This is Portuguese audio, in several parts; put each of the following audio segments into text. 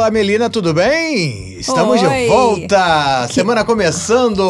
Olá, Melina, tudo bem? Estamos Oi. de volta! Semana começando!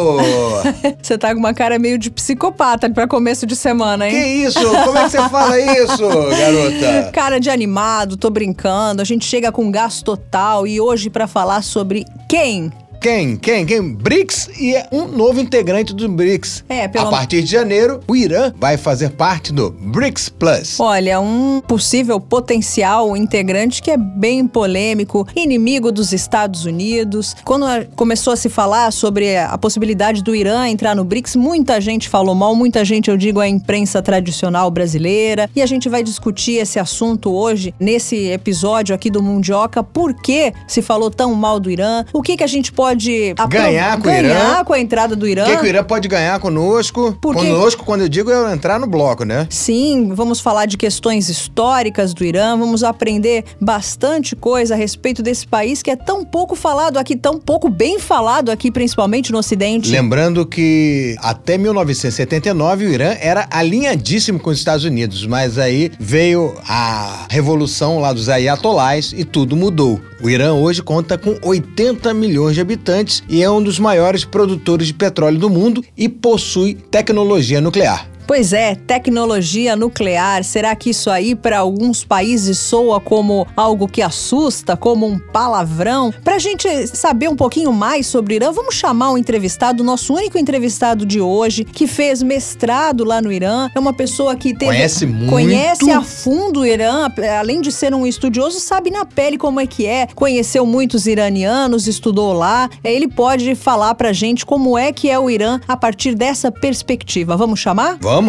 Você tá com uma cara meio de psicopata pra começo de semana, que hein? isso? Como é que você fala isso, garota? Cara de animado, tô brincando. A gente chega com gás total e hoje pra falar sobre quem? Quem? Quem? Quem? BRICS e é um novo integrante do BRICS. É, pelo- A partir de janeiro, o Irã vai fazer parte do BRICS Plus. Olha, um possível potencial integrante que é bem polêmico, inimigo dos Estados Unidos. Quando começou a se falar sobre a possibilidade do Irã entrar no BRICS, muita gente falou mal, muita gente, eu digo, a imprensa tradicional brasileira. E a gente vai discutir esse assunto hoje, nesse episódio aqui do Mundioca. Por que se falou tão mal do Irã? O que, que a gente pode apro- Ganhar com o ganhar com a entrada do Irã? O que, que o Irã pode ganhar conosco? Por quê? Conosco, quando eu digo, é entrar no bloco, né? Sim, vamos falar de questões históricas do Irã, vamos aprender bastante coisa a respeito desse país que é tão pouco falado aqui, tão pouco bem falado aqui, principalmente no Ocidente. Lembrando que até 1979 o Irã era alinhadíssimo com os Estados Unidos, mas aí veio a revolução lá dos ayatolás e tudo mudou. O Irã hoje conta com 80 milhões de habitantes e é um dos maiores produtores de petróleo do mundo e possui tecnologia nuclear. Pois é, tecnologia nuclear. Será que isso aí para alguns países soa como algo que assusta, como um palavrão? Pra gente saber um pouquinho mais sobre o Irã, vamos chamar um entrevistado, nosso único entrevistado de hoje, que fez mestrado lá no Irã. É uma pessoa que teve Conhece muito. conhece a fundo o Irã, além de ser um estudioso, sabe na pele como é que é. Conheceu muitos iranianos, estudou lá. Ele pode falar pra gente como é que é o Irã a partir dessa perspectiva. Vamos chamar? Vamos?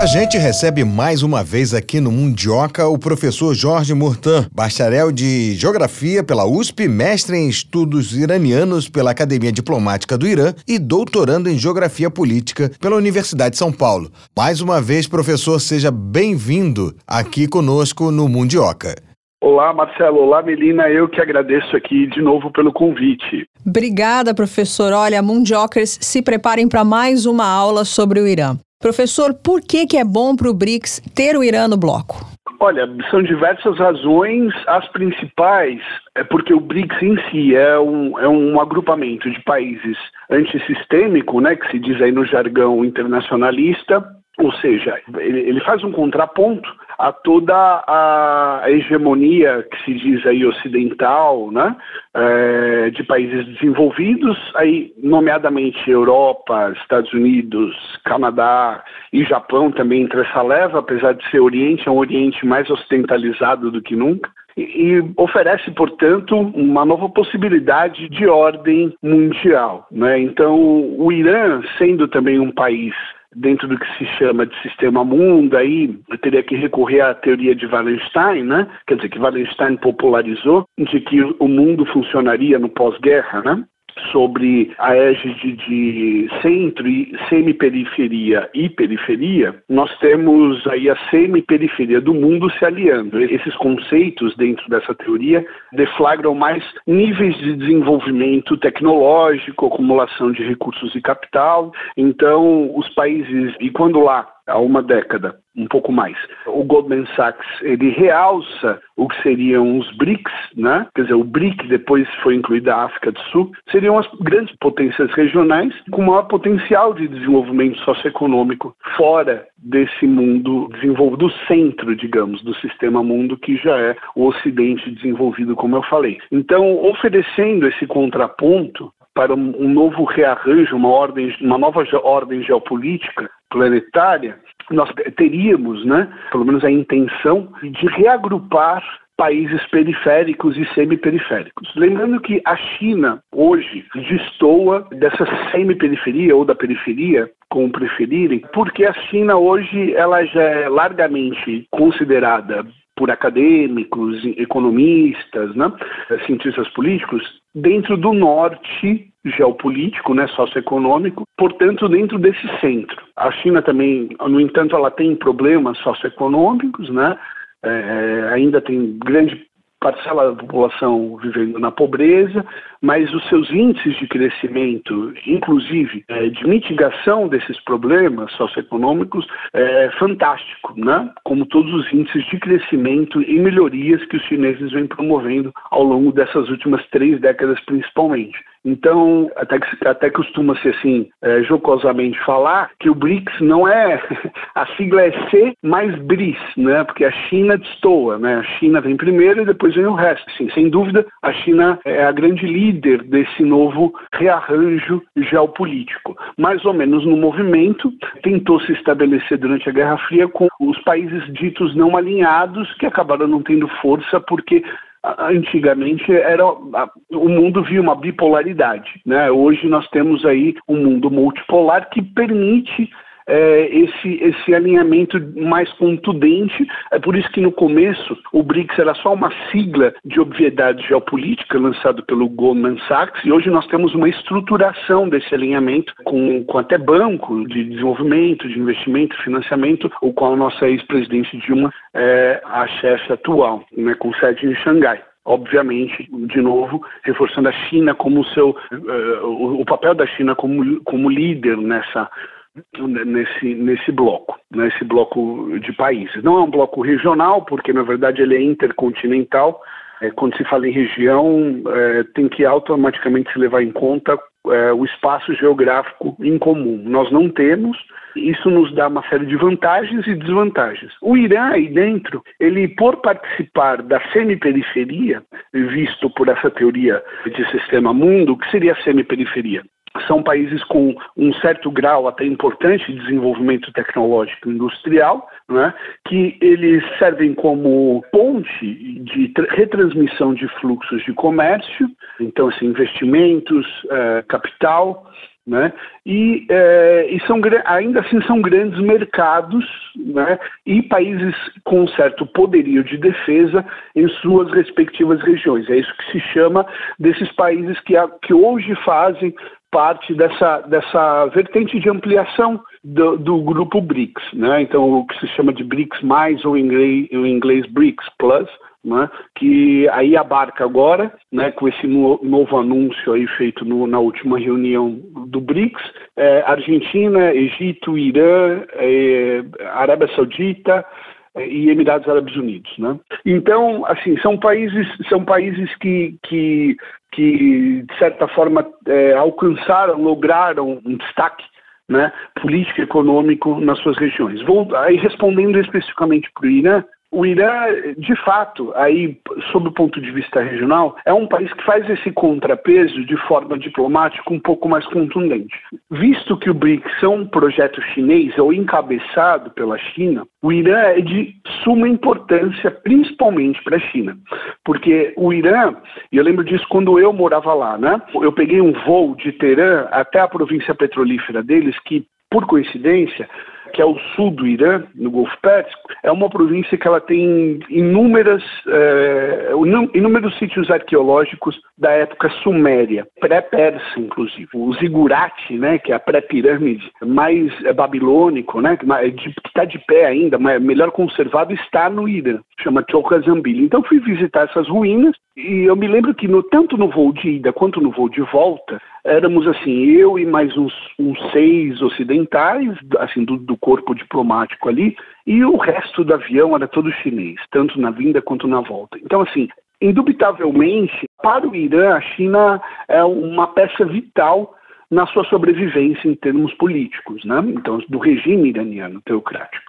A gente recebe mais uma vez aqui no Mundioca o professor Jorge Murtan, bacharel de Geografia pela USP, mestre em Estudos Iranianos pela Academia Diplomática do Irã e doutorando em Geografia Política pela Universidade de São Paulo. Mais uma vez, professor, seja bem-vindo aqui conosco no Mundioca. Olá, Marcelo. Olá, Melina. Eu que agradeço aqui de novo pelo convite. Obrigada, professor. Olha, Mundiokers, se preparem para mais uma aula sobre o Irã. Professor, por que, que é bom para o BRICS ter o Irã no bloco? Olha, são diversas razões. As principais é porque o BRICS em si é um, é um agrupamento de países antissistêmico, né, que se diz aí no jargão internacionalista, ou seja, ele, ele faz um contraponto a toda a hegemonia que se diz aí ocidental, né, é, de países desenvolvidos, aí nomeadamente Europa, Estados Unidos, Canadá e Japão também entre essa leva, apesar de ser Oriente, é um Oriente mais ocidentalizado do que nunca e, oferece, portanto, uma nova possibilidade de ordem mundial. Né? Então, o Irã, sendo também um país dentro do que se chama de sistema mundo, aí eu teria que recorrer à teoria de Wallenstein, né? Quer dizer, que Wallenstein popularizou, de que o mundo funcionaria no pós-guerra, né? Sobre a égide de centro e semiperiferia e periferia, nós temos aí a semiperiferia do mundo se aliando. Esses conceitos dentro dessa teoria deflagram mais níveis de desenvolvimento tecnológico, acumulação de recursos e capital. Então, os países, e quando lá há uma década, um pouco mais. O Goldman Sachs ele realça o que seriam os BRICS, né? Quer dizer, o BRIC depois foi incluída a África do Sul, seriam as grandes potências regionais com maior potencial de desenvolvimento socioeconômico fora desse mundo desenvolvido, do centro, digamos, do sistema mundo que já é o Ocidente desenvolvido, como eu falei. Então, oferecendo esse contraponto para um novo rearranjo, uma ordem, uma nova ordem geopolítica planetária, nós teríamos, né, pelo menos a intenção de reagrupar países periféricos e semiperiféricos. Lembrando que a China hoje destoa dessa semiperiferia ou da periferia, como preferirem, porque a China hoje ela já é largamente considerada por acadêmicos, economistas, né, cientistas políticos, dentro do norte geopolítico, né, socioeconômico, portanto, dentro desse centro. A China também, no entanto, ela tem problemas socioeconômicos, né, é, ainda tem grande parcela da população vivendo na pobreza, mas os seus índices de crescimento, inclusive é, de mitigação desses problemas socioeconômicos, é fantástico, né? Como todos os índices de crescimento e melhorias que os chineses vêm promovendo ao longo dessas últimas três décadas, principalmente. Então, até, que, até costuma-se assim, é, jocosamente falar que o BRICS não é, a sigla é C mais BRIS, né? Porque a China destoa, né? A China vem primeiro e depois vem o resto. Sim, sem dúvida, a China é a grande líder desse novo rearranjo geopolítico. Mais ou menos no movimento, tentou se estabelecer durante a Guerra Fria com os países ditos não alinhados, que acabaram não tendo força porque antigamente era o mundo via uma bipolaridade, né? Hoje nós temos aí um mundo multipolar que permite é, esse, esse alinhamento mais contundente. É por isso que no começo o BRICS era só uma sigla de obviedade geopolítica lançado pelo Goldman Sachs e hoje nós temos uma estruturação desse alinhamento com, com até banco de desenvolvimento, de investimento, financiamento, o qual a nossa ex-presidente Dilma é a chefe atual, né, com sede em Xangai obviamente, de novo, reforçando a China como seu, uh, o, o, papel da China como, como líder nessa, nesse, nesse bloco, nesse bloco de países. Não é um bloco regional, porque na verdade ele é intercontinental. É, quando se fala em região, é, tem que automaticamente se levar em conta é, o espaço geográfico em comum. Nós não temos, isso nos dá uma série de vantagens e desvantagens. O Irã aí dentro, ele por participar da semiperiferia, visto por essa teoria de sistema mundo, o que seria a semiperiferia? São países com um certo grau até importante de desenvolvimento tecnológico industrial, né, que eles servem como ponte de retransmissão de fluxos de comércio, então assim, investimentos, eh, capital, né? E, eh, e, são, ainda assim são grandes mercados né? e países com certo poderio de defesa em suas respectivas regiões. É isso que se chama desses países que, que hoje fazem parte dessa, dessa vertente de ampliação do, do, grupo BRICS, né? Então, o que se chama de BRICS mais ou em inglês, em inglês BRICS Plus, né? que aí abarca agora, né, com esse no, novo anúncio aí feito no, na última reunião do BRICS, é, Argentina, Egito, Irã, é, Arábia Saudita, e Emirados Árabes Unidos, né? Então, assim, são países, são países que, que que, de certa forma, é, alcançaram, lograram um destaque né, político econômico nas suas regiões. Vou, aí, respondendo especificamente para o Irã, o Irã, de fato, aí, sob o ponto de vista regional, é um país que faz esse contrapeso de forma diplomática um pouco mais contundente. Visto que o BRICS é um projeto chinês ou encabeçado pela China, o Irã é de suma importância, principalmente para a China. Porque o Irã, e eu lembro disso quando eu morava lá, né? Eu peguei um voo de Teherã até a província petrolífera deles, que, por coincidência, que é o sul do Irã, no Golfo Pérsico, é uma província que ela tem inúmeras, é, inúmeros sítios arqueológicos da época suméria, pré-persa, inclusive. O zigurate, né, que é a pré-pirâmide, mais é, babilônico, né, que está de pé ainda, mas melhor conservado, está no Irã, chama Chokazambili. Então fui visitar essas ruínas e eu me lembro que no, tanto no voo de ida quanto no voo de volta, éramos assim, eu e mais uns, uns seis ocidentais, assim, do, do, corpo diplomático ali, e o resto do avião era todo chinês, tanto na vinda quanto na volta. Então, assim, indubitavelmente, para o Irã, a China é uma peça vital na sua sobrevivência em termos políticos, né? Então, do regime iraniano teocrático.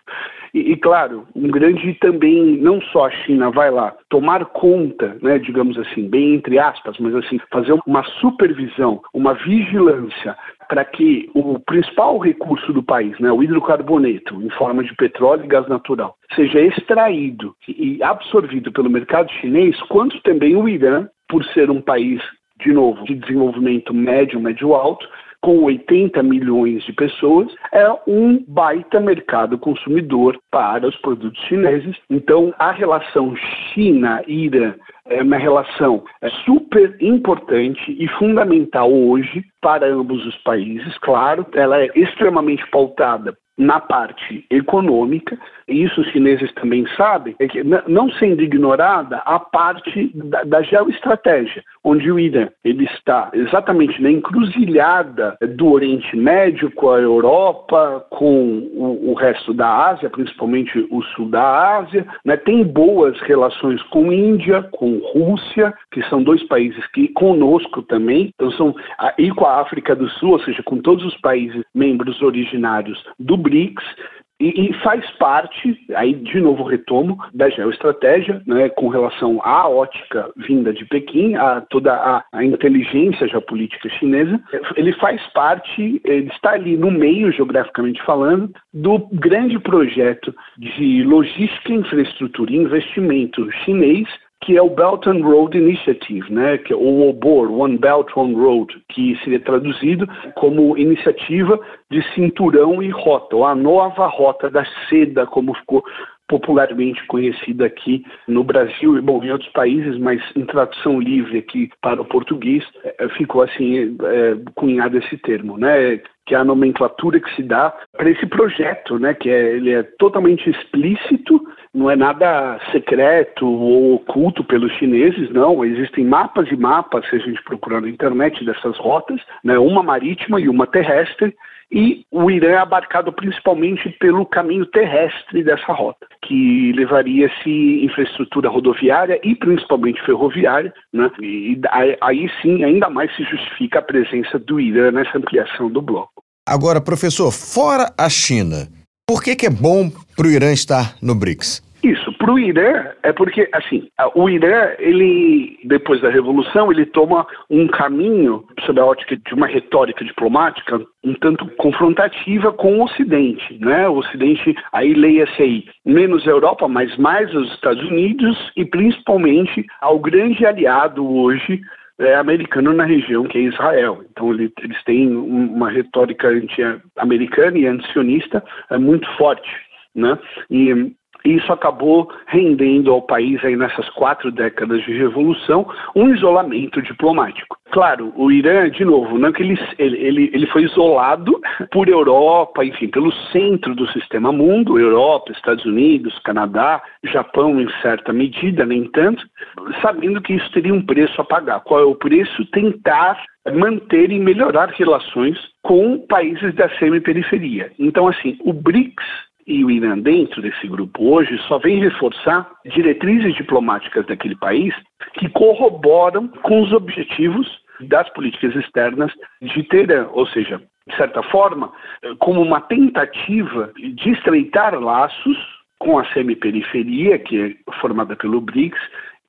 E, e, claro, um grande também, não só a China vai lá tomar conta, né, digamos assim, bem entre aspas, mas assim, fazer uma supervisão, uma vigilância para que o principal recurso do país, né, o hidrocarboneto, em forma de petróleo e gás natural, seja extraído e absorvido pelo mercado chinês, quanto também o Irã, por ser um país de novo, de desenvolvimento médio, médio-alto, com 80 milhões de pessoas, é um baita mercado consumidor para os produtos chineses. Então, a relação China-Irã é uma relação super importante e fundamental hoje para ambos os países. Claro, ela é extremamente pautada na parte econômica, e isso os chineses também sabem, é que não sendo ignorada a parte da, da geoestratégia, onde o Irã ele está exatamente na encruzilhada do Oriente Médio com a Europa, com o, o resto da Ásia, principalmente o sul da Ásia, né? tem boas relações com Índia, com Rússia, que são dois países que conosco também, então são e com a África do Sul, ou seja, com todos os países membros originários do BRICS, e, faz parte, aí de novo retomo, da geoestratégia, né, com relação à ótica vinda de Pequim, a toda a, a, inteligência geopolítica chinesa. Ele faz parte, ele está ali no meio, geograficamente falando, do grande projeto de logística, infraestrutura e investimento chinês que é o Belt and Road Initiative, né, que é o OBOR, One Belt, One Road, que seria traduzido como iniciativa de cinturão e rota, ou a nova rota da seda, como ficou popularmente conhecida aqui no Brasil e bom em outros países, mas em tradução livre aqui para o português é, ficou assim é, cunhado esse termo, né? Que é a nomenclatura que se dá para esse projeto, né? Que é, ele é totalmente explícito não é nada secreto ou oculto pelos chineses, não. Existem mapas e mapas, se a gente procurar na internet, dessas rotas, né? uma marítima e uma terrestre, e o Irã é abarcado principalmente pelo caminho terrestre dessa rota, que levaria-se infraestrutura rodoviária e principalmente ferroviária, né? e aí sim ainda mais se justifica a presença do Irã nessa ampliação do bloco. Agora, professor, fora a China, por que, que é bom para o Irã estar no BRICS? Isso, para o Irã, é porque, assim, o Irã, ele, depois da Revolução, ele toma um caminho, sob a ótica de uma retórica diplomática, um tanto confrontativa com o Ocidente, né? O Ocidente, aí leia-se aí, menos a Europa, mas mais os Estados Unidos e principalmente ao grande aliado hoje é, americano na região, que é Israel. Então ele, eles têm uma retórica anti-americana e anti-sionista é, muito forte. Né? E e isso acabou rendendo ao país, aí nessas quatro décadas de revolução, um isolamento diplomático. Claro, o Irã, de novo, não é que ele, ele, ele foi isolado por Europa, enfim, pelo centro do sistema mundo, Europa, Estados Unidos, Canadá, Japão em certa medida, nem tanto, sabendo que isso teria um preço a pagar. Qual é o preço? Tentar manter e melhorar relações com países da semi-periferia. Então, assim, o BRICS e o Irã dentro desse grupo hoje só vem reforçar diretrizes diplomáticas daquele país que corroboram com os objetivos das políticas externas de Teherã, ou seja, de certa forma, como uma tentativa de estreitar laços com a semi-periferia, que é formada pelo BRICS,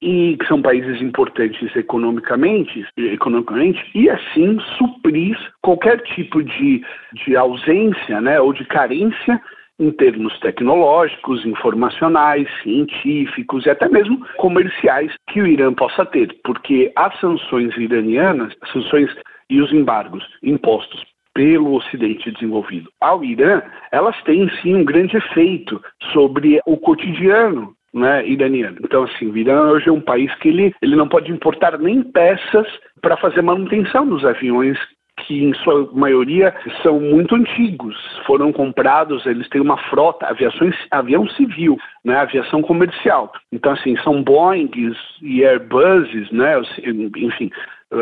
e que são países importantes economicamente, economicamente e assim suprir qualquer tipo de, de ausência né, ou de carência em termos tecnológicos, informacionais, científicos e até mesmo comerciais que o Irã possa ter, porque as sanções iranianas, as sanções e os embargos impostos pelo Ocidente desenvolvido ao Irã, elas têm sim um grande efeito sobre o cotidiano né, iraniano. Então, assim, o Irã hoje é um país que ele, ele não pode importar nem peças para fazer manutenção dos aviões que em sua maioria são muito antigos, foram comprados, eles têm uma frota, aviação, avião civil, né, aviação comercial. Então, assim, são Boeings e Airbuses, né, enfim, eh,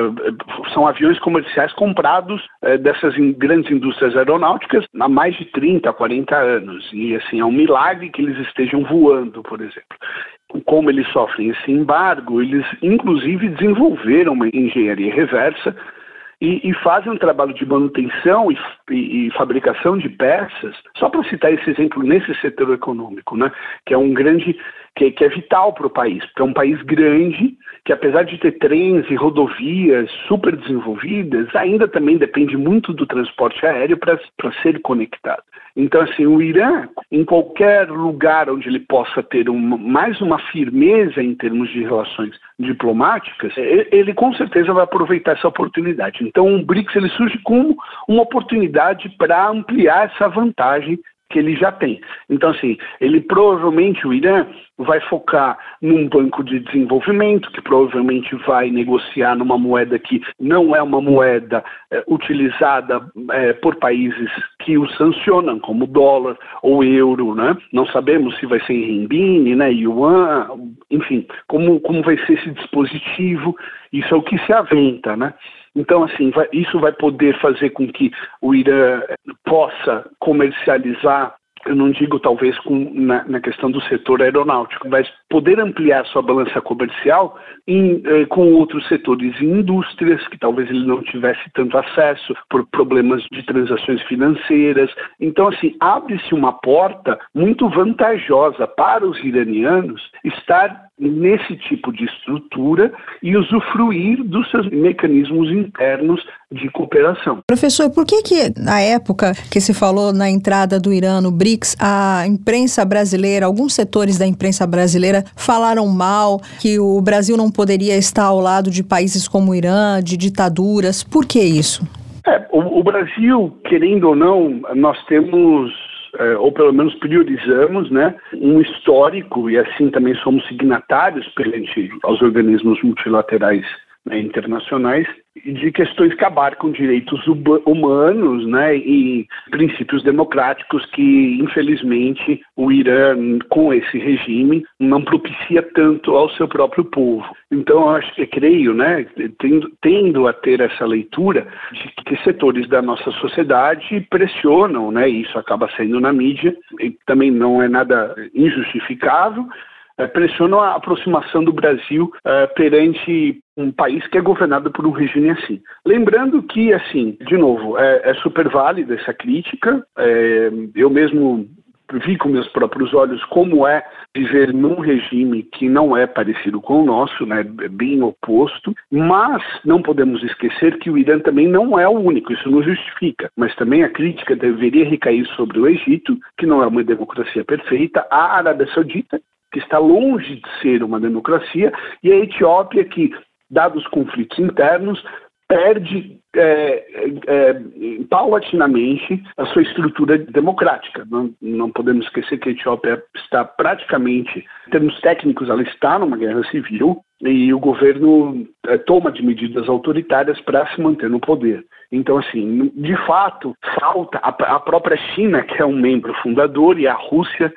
são aviões comerciais comprados eh, dessas grandes indústrias aeronáuticas há mais de 30, 40 anos. E, assim, é um milagre que eles estejam voando, por exemplo como eles sofrem esse embargo, eles inclusive desenvolveram uma engenharia reversa e, e fazem um trabalho de manutenção e, e, e fabricação de peças, só para citar esse exemplo nesse setor econômico, né, que é um grande, que, que é vital para o país, é um país grande, que apesar de ter trens e rodovias super desenvolvidas, ainda também depende muito do transporte aéreo para ser conectado. Então, assim, o Irã, em qualquer lugar onde ele possa ter uma, mais uma firmeza em termos de relações diplomáticas, ele, ele, com certeza vai aproveitar essa oportunidade. Então, o BRICS ele surge como uma oportunidade para ampliar essa vantagem que ele já tem. Então, assim, ele provavelmente, o Irã, vai focar num banco de desenvolvimento, que provavelmente vai negociar numa moeda que não é uma moeda é, utilizada é, por países que o sancionam, como dólar ou euro, né? Não sabemos se vai ser em né, yuan, enfim, como, como vai ser esse dispositivo, isso é o que se aventa, né? Então, assim, vai, isso vai poder fazer com que o Irã possa comercializar eu não digo talvez com, na, na, questão do setor aeronáutico, mas poder ampliar sua balança comercial em, eh, com outros setores e indústrias que talvez ele não tivesse tanto acesso por problemas de transações financeiras. Então, assim, abre-se uma porta muito vantajosa para os iranianos estar nesse tipo de estrutura e usufruir dos seus mecanismos internos de cooperação. Professor, por que que na época que se falou na entrada do Irã no BRICS, a imprensa brasileira, alguns setores da imprensa brasileira falaram mal que o Brasil não poderia estar ao lado de países como o Irã, de ditaduras. Por que isso? É, o, o Brasil, querendo ou não, nós temos é, ou pelo menos priorizamos, né, um histórico e assim também somos signatários perante aos organismos multilaterais né, internacionais de questões que abarcam direitos humanos né, e princípios democráticos que, infelizmente, o Irã, com esse regime, não propicia tanto ao seu próprio povo. Então, eu acho que creio, né, tendo, tendo a ter essa leitura de que setores da nossa sociedade pressionam, né, e isso acaba sendo na mídia, e também não é nada injustificável, pressionam a aproximação do Brasil é, perante um país que é governado por um regime assim. Lembrando que, assim, de novo, é, é super válida essa crítica. É, eu mesmo vi com meus próprios olhos como é viver num regime que não é parecido com o nosso, né, é bem oposto, mas não podemos esquecer que o Irã também não é o único, isso não justifica, mas também a crítica deveria recair sobre o Egito, que não é uma democracia perfeita, a Arábia Saudita, que está longe de ser uma democracia, e a Etiópia, que, dados os conflitos internos, perde é, é, paulatinamente a sua estrutura democrática. Não, não, podemos esquecer que a Etiópia está praticamente, em termos técnicos, ela está numa guerra civil e o governo é, toma de medidas autoritárias para se manter no poder. Então, assim, de fato, falta a, a própria China, que é um membro fundador, e a Rússia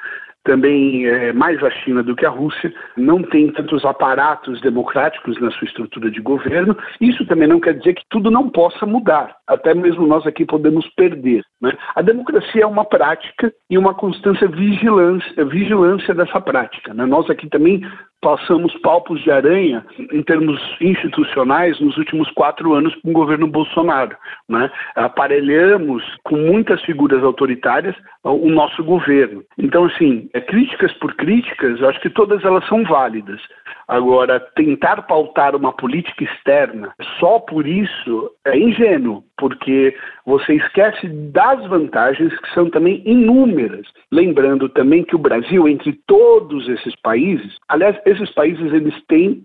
também é, mais a China do que a Rússia, não tem tantos aparatos democráticos na sua estrutura de governo. Isso também não quer dizer que tudo não possa mudar. Até mesmo nós aqui podemos perder. Né? A democracia é uma prática e uma constância vigilância, vigilância dessa prática. Né? Nós aqui também passamos palpos de aranha em termos institucionais nos últimos quatro anos com o governo Bolsonaro. Né? Aparelhamos com muitas figuras autoritárias o nosso governo. Então, assim, é, críticas por críticas, acho que todas elas são válidas. Agora, tentar pautar uma política externa só por isso é ingênuo, porque você esquece das vantagens que são também inúmeras. Lembrando também que o Brasil, entre todos esses países, aliás, esses países eles têm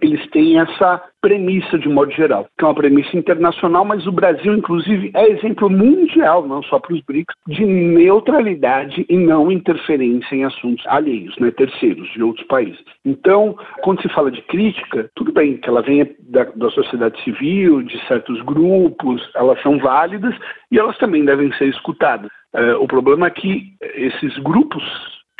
eles têm essa premissa de modo geral, que é uma premissa internacional, mas o Brasil, inclusive, é exemplo mundial, não só para os BRICS, de neutralidade e não interferência em assuntos alheios, né, terceiros, de outros países. Então, quando se fala de crítica, tudo bem que ela venha da, da sociedade civil, de certos grupos, elas são válidas e elas também devem ser escutadas. É, o problema é que esses grupos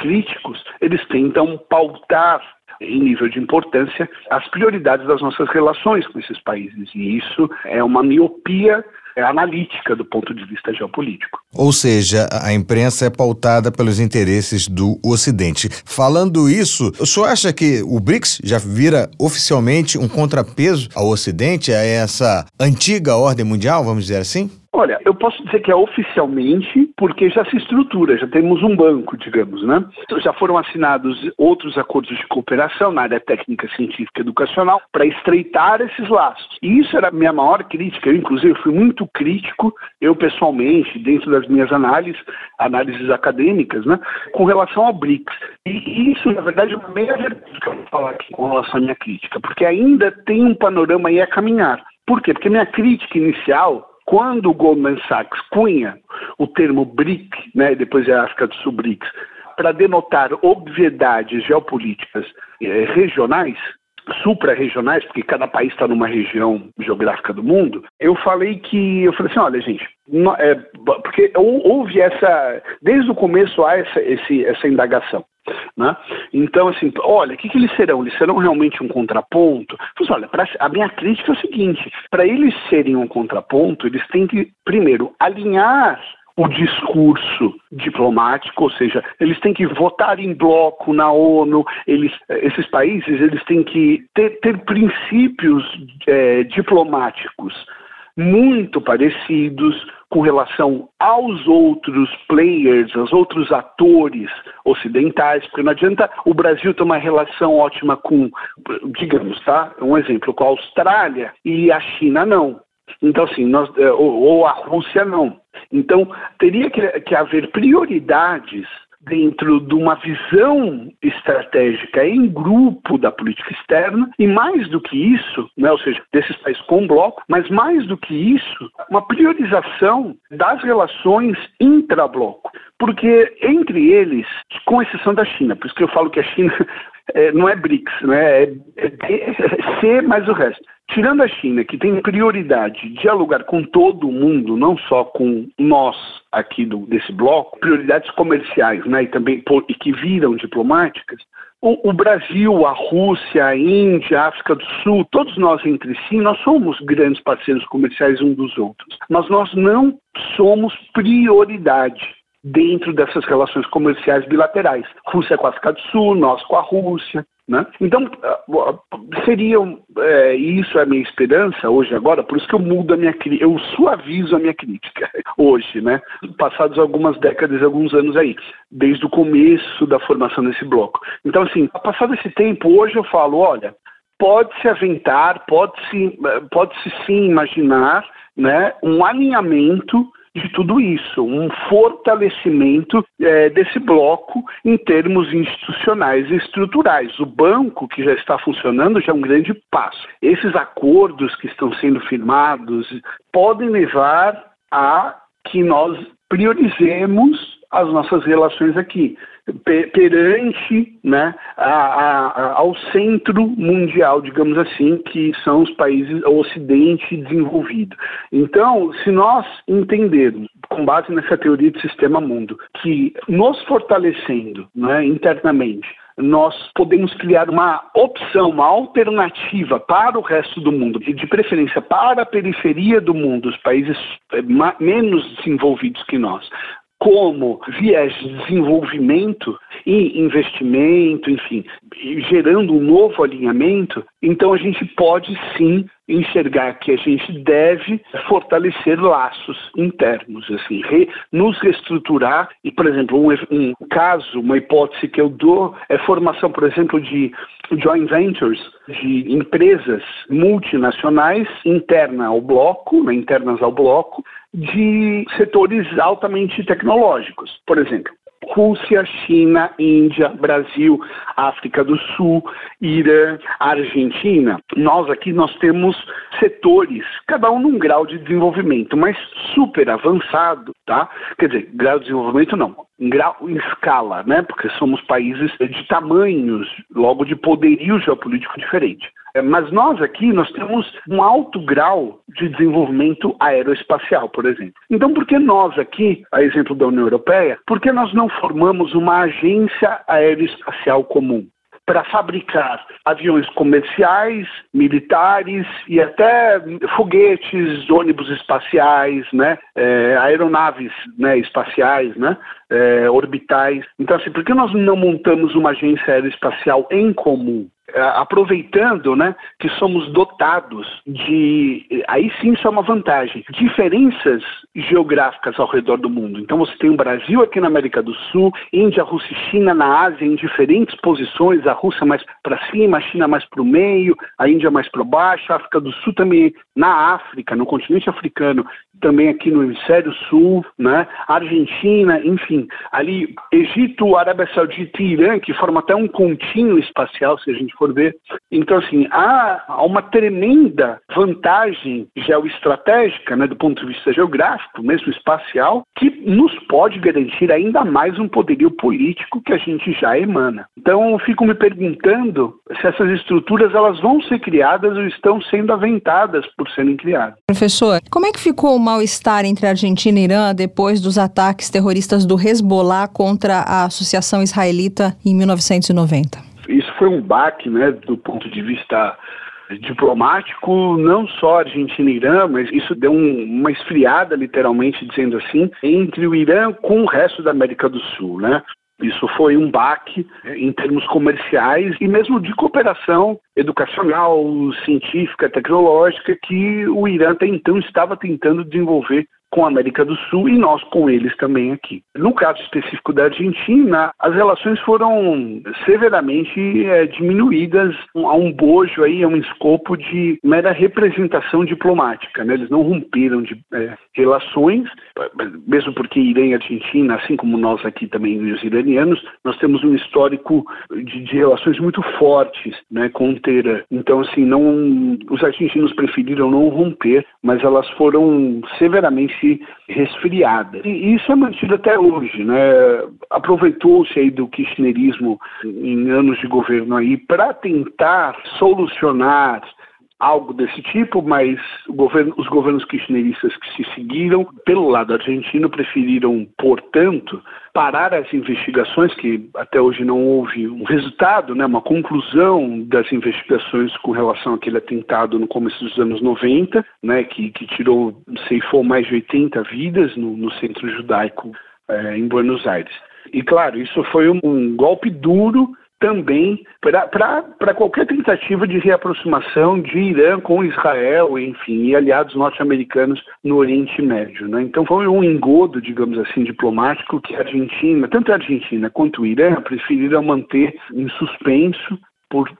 críticos, eles tentam pautar em nível de importância, as prioridades das nossas relações com esses países. E isso é uma miopia analítica do ponto de vista geopolítico. Ou seja, a imprensa é pautada pelos interesses do Ocidente. Falando isso, o senhor acha que o BRICS já vira oficialmente um contrapeso ao Ocidente, a essa antiga ordem mundial, vamos dizer assim? Olha, eu posso dizer que é oficialmente porque já se estrutura, já temos um banco, digamos, né? Já foram assinados outros acordos de cooperação na área técnica, científica e educacional para estreitar esses laços. E isso era a minha maior crítica. Eu, inclusive, fui muito crítico, eu pessoalmente, dentro das minhas análises, análises acadêmicas, né, com relação ao BRICS. E isso, na verdade, é uma meia verdade que eu vou falar aqui com relação à minha crítica, porque ainda tem um panorama aí a caminhar. Por quê? Porque minha crítica inicial quando o Goldman Sachs cunha o termo BRIC, né, depois é África do Sul BRICS, para denotar obviedades geopolíticas eh, regionais, supra-regionais, porque cada país está numa região geográfica do mundo, eu falei que, eu falei assim, olha gente, não, é, porque houve essa, desde o começo há essa, esse, essa indagação. Né? Então, assim, olha, o que, que, eles serão? Eles serão realmente um contraponto? Assim, olha, pra, a minha crítica é o seguinte: para eles serem um contraponto, eles têm que, primeiro, alinhar o discurso diplomático, ou seja, eles têm que votar em bloco na ONU, eles, esses países eles têm que ter, ter princípios é, diplomáticos muito parecidos com relação aos outros players, aos outros atores ocidentais, porque não adianta o Brasil ter uma relação ótima com, digamos, tá? Um exemplo, com a Austrália e a China não. Então, assim, nós, é, ou, ou a Rússia não. Então, teria que, que haver prioridades dentro de uma visão estratégica em grupo da política externa e mais do que isso, né, ou seja, desses países com bloco, mas mais do que isso, uma priorização das relações intra-bloco. Porque entre eles, com exceção da China, por isso que eu falo que a China é, não é BRICS, né, é, é, é C mais o resto. Tirando a China, que tem prioridade de dialogar com todo mundo, não só com nós aqui do, desse bloco, prioridades comerciais, né, e também e que viram diplomáticas, o, o, Brasil, a Rússia, a Índia, a África do Sul, todos nós entre si, nós somos grandes parceiros comerciais uns dos outros, mas nós não somos prioridade dentro dessas relações comerciais bilaterais. Rússia com a África do Sul, nós com a Rússia. Né? Então, ah, seriam, é, isso é a minha esperança hoje, agora, por isso que eu mudo a minha eu suavizo a minha crítica hoje, né? passados algumas décadas, alguns anos aí, desde o começo da formação desse bloco. Então, assim, passado esse tempo, hoje eu falo, olha, pode-se aventar, pode-se pode -se, sim imaginar né, um alinhamento de tudo isso, um fortalecimento é, desse bloco em termos institucionais e estruturais. O banco, que já está funcionando, já é um grande passo. Esses acordos que estão sendo firmados podem levar a que nós priorizemos as nossas relações aqui perante né, a, a, ao centro mundial, digamos assim, que são os países, o Ocidente desenvolvido. Então, se nós entendermos, com base nessa teoria de sistema mundo, que nos fortalecendo né, internamente, nós podemos criar uma opção, uma alternativa para o resto do mundo, e de preferência para a periferia do mundo, os países eh, menos desenvolvidos que nós, como viés de desenvolvimento e investimento, enfim, gerando um novo alinhamento, então a gente pode sim enxergar que a gente deve fortalecer laços internos, assim, re, nos reestruturar e, por exemplo, um, um, caso, uma hipótese que eu dou é formação, por exemplo, de joint ventures, de empresas multinacionais interna ao bloco, né, internas ao bloco, de setores altamente tecnológicos. Por exemplo, Rússia, China, Índia, Brasil, África do Sul, Irã, Argentina. Nós aqui nós temos setores, cada um num grau de desenvolvimento, mas super avançado, tá? Quer dizer, grau de desenvolvimento não, em, grau, em escala, né? Porque somos países de tamanhos, logo de poderio geopolítico diferente. É, mas nós aqui, nós temos um alto grau de desenvolvimento aeroespacial, por exemplo. Então, por que nós aqui, a exemplo da União Europeia, por que nós não formamos uma agência aeroespacial comum? Para fabricar aviões comerciais, militares e até foguetes, ônibus espaciais, né, é, aeronaves né, espaciais, né, é, orbitais. Então, assim, por que nós não montamos uma agência aeroespacial em comum? É, aproveitando né, que somos dotados de. Aí sim isso é uma vantagem. Diferenças geográficas ao redor do mundo. Então você tem o Brasil aqui na América do Sul, Índia, Rússia e China na Ásia em diferentes posições, a Rússia mais para cima, a China mais para o meio, a Índia mais para baixo, a África do Sul também na África, no continente africano, também aqui no hemisfério sul, né? Argentina, enfim, ali Egito, Arábia Saudita e Irã, que formam até um contínuo espacial, se a gente for ver. Então, assim, há, uma tremenda vantagem geoestratégica, né, do ponto de vista geográfico, mesmo espacial, que nos pode garantir ainda mais um poderio político que a gente já emana. Então, eu fico me perguntando se essas estruturas elas vão ser criadas ou estão sendo aventadas por serem criadas. Professor, como é que ficou o mal-estar entre Argentina e Irã depois dos ataques terroristas do Hezbollah contra a Associação Israelita em 1990? Isso foi um baque, né, do ponto de vista diplomático, não só Argentina e Irã, mas isso deu um, uma esfriada, literalmente dizendo assim, entre o Irã com o resto da América do Sul, né? Isso foi um baque em termos comerciais e mesmo de cooperação educacional, científica, tecnológica que o Irã até então estava tentando desenvolver com a América do Sul e nós com eles também aqui. No caso específico da Argentina, as relações foram severamente é, diminuídas a um bojo aí, a um escopo de mera representação diplomática. Né? Eles não romperam de é, relações, mesmo porque Irã e Argentina, assim como nós aqui também, os iranianos, nós temos um histórico de, de relações muito fortes né, com o Teherã. Então, assim, não, os argentinos preferiram não romper, mas elas foram severamente resfriada. E isso é mantido até hoje, né? Aproveitou-se aí do kirchnerismo em anos de governo aí para tentar solucionar algo desse tipo, mas governo, os governos kirchneristas que se seguiram, pelo lado argentino, preferiram, portanto, parar as investigações, que até hoje não houve um resultado, né, uma conclusão das investigações com relação àquele atentado no começo dos anos 90, né, que, que tirou, ceifou mais de 80 vidas no, no centro judaico é, em Buenos Aires. E claro, isso foi um, um golpe duro também para qualquer tentativa de reaproximação de Irã com Israel, enfim, e aliados norte-americanos no Oriente Médio. Né? Então foi um engodo, digamos assim, diplomático que a Argentina, tanto a Argentina quanto o Irã, preferiram manter em suspenso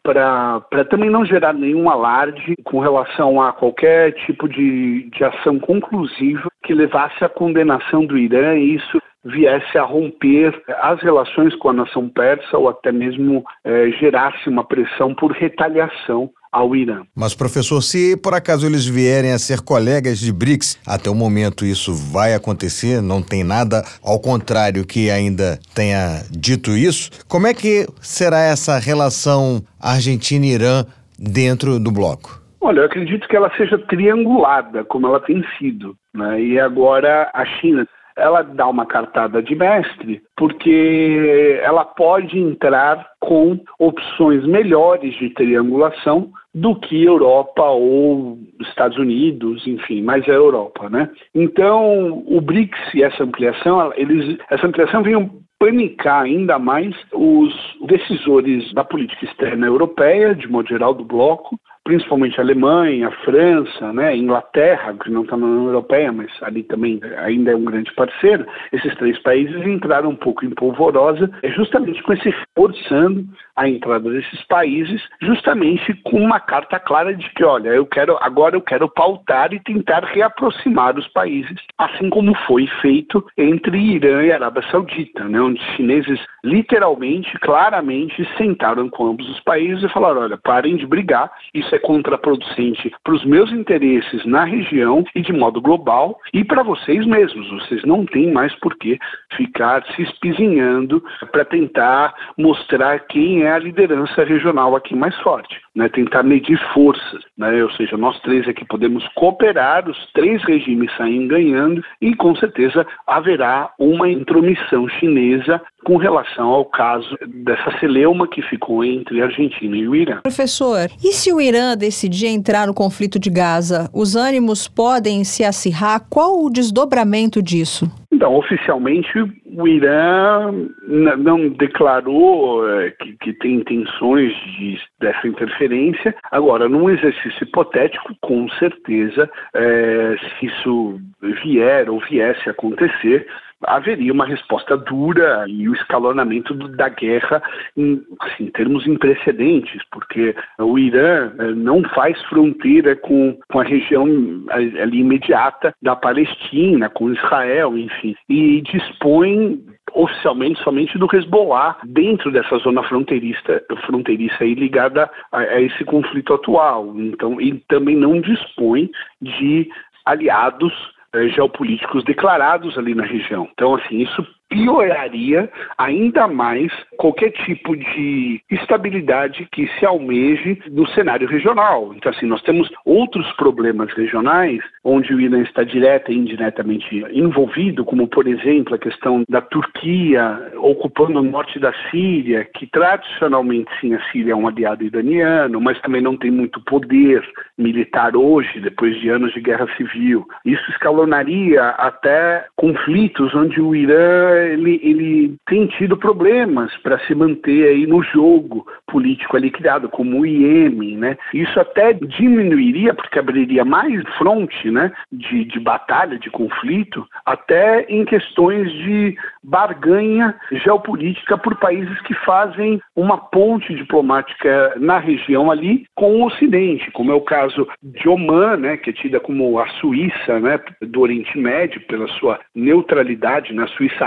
para também não gerar nenhum alarde com relação a qualquer tipo de, de ação conclusiva que levasse à condenação do Irã e isso viesse a romper as relações com a nação persa ou até mesmo eh, gerasse uma pressão por retaliação ao Irã. Mas, professor, se por acaso eles vierem a ser colegas de BRICS, até o momento isso vai acontecer, não tem nada ao contrário que ainda tenha dito isso, como é que será essa relação Argentina-Irã dentro do bloco? Olha, eu acredito que ela seja triangulada, como ela tem sido. Né? E agora a China ela dá uma cartada de mestre, porque ela pode entrar com opções melhores de triangulação do que Europa ou Estados Unidos, enfim, mais a Europa, né? Então, o BRICS e essa ampliação, eles, essa ampliação veio panicar ainda mais os decisores da política externa europeia, de modo geral do bloco, principalmente a Alemanha, a França, né, Inglaterra, que não está na União Europeia, mas ali também ainda é um grande parceiro, esses três países entraram um pouco em polvorosa, é justamente com esse forçando a entrada desses países, justamente com uma carta clara de que, olha, eu quero agora eu quero pautar e tentar reaproximar os países, assim como foi feito entre Irã e Arábia Saudita, né, onde os chineses literalmente, claramente sentaram com ambos os países e falaram, olha, parem de brigar, isso é contraproducente para os meus interesses na região e de modo global e para vocês mesmos. Vocês não têm mais por que ficar se espizinhando para tentar mostrar quem é a liderança regional aqui mais forte, né? tentar medir forças. Né? Ou seja, nós três aqui podemos cooperar, os três regimes saem ganhando e com certeza haverá uma intromissão chinesa com relação ao caso dessa celeuma que ficou entre a Argentina e o Irã. Professor, e se o Irã decidir entrar no conflito de Gaza, os ânimos podem se acirrar? Qual o desdobramento disso? Então, oficialmente, o Irã não declarou é, que, que, tem intenções de, dessa interferência. Agora, num exercício hipotético, com certeza, é, se isso vier ou viesse a acontecer, haveria uma resposta dura e o escalonamento da guerra em, assim, termos imprecedentes, porque o Irã eh, não faz fronteira com, com a região ali imediata da Palestina, com Israel, enfim, e dispõe oficialmente somente do Hezbollah dentro dessa zona fronteiriça, fronteiriça aí ligada a, a esse conflito atual. Então, e também não dispõe de aliados geopolíticos declarados ali na região. Então, assim, isso pioraria ainda mais qualquer tipo de estabilidade que se almeje no cenário regional. Então, assim, nós temos outros problemas regionais onde o Irã está direta e indiretamente envolvido, como, por exemplo, a questão da Turquia ocupando o norte da Síria, que tradicionalmente, sim, a Síria é um aliado iraniano, mas também não tem muito poder militar hoje, depois de anos de guerra civil. Isso escalonaria até conflitos onde o Irã ele, ele tem tido problemas para se manter aí no jogo político ali criado, como o Iêmen, né? Isso até diminuiria, porque abriria mais fronte, né, de, de batalha, de conflito, até em questões de barganha geopolítica por países que fazem uma ponte diplomática na região ali com o Ocidente, como é o caso de Oman, né, que é tida como a Suíça, né, do Oriente Médio pela sua neutralidade na Suíça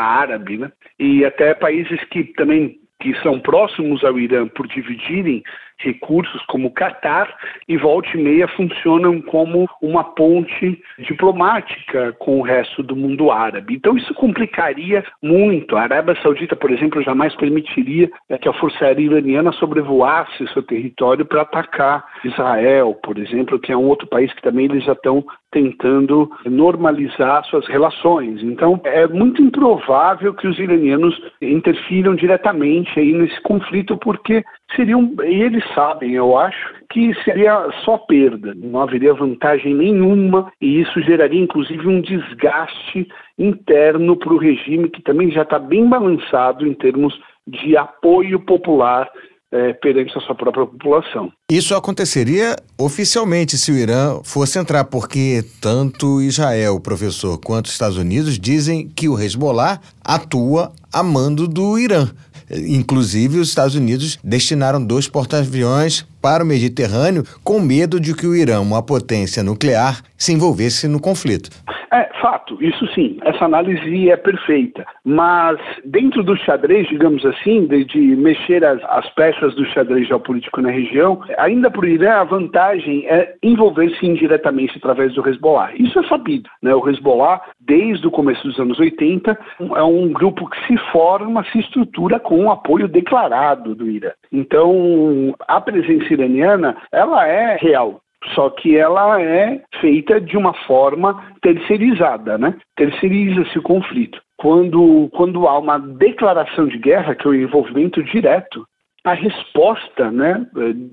né, e até países que também que são próximos ao Irã por dividirem recursos como o Catar e volta e meia funcionam como uma ponte diplomática com o resto do mundo árabe. Então isso complicaria muito. A Arábia Saudita, por exemplo, jamais permitiria é, que a força aérea iraniana sobrevoasse seu território para atacar Israel, por exemplo, que é um outro país que também eles já estão tentando normalizar suas relações. Então, é muito improvável que os iranianos interfiram diretamente aí nesse conflito, porque seriam, eles sabem, eu acho, que seria só perda, não haveria vantagem nenhuma e isso geraria inclusive um desgaste interno para o regime que também já está bem balançado em termos de apoio popular é, perante a sua própria população. Isso aconteceria oficialmente se o Irã fosse entrar, porque tanto Israel, professor, quanto os Estados Unidos dizem que o Hezbollah atua a mando do Irã. Inclusive, os Estados Unidos destinaram dois porta-aviões para o Mediterrâneo com medo de que o Irã, uma potência nuclear, se envolvesse no conflito. É, fato, isso sim, essa análise é perfeita. Mas dentro do xadrez, digamos assim, de, de mexer as, as, peças do xadrez geopolítico na região, ainda por Irã a vantagem é envolver-se indiretamente através do Hezbollah. Isso é sabido. Né? O Hezbollah, desde o começo dos anos 80, é um grupo que se forma, se estrutura com um apoio declarado do Irã. Então, a presença iraniana, ela é real. Só que ela é feita de uma forma terceirizada, né? Terceiriza-se o conflito. Quando, quando há uma declaração de guerra, que é o envolvimento direto a resposta né,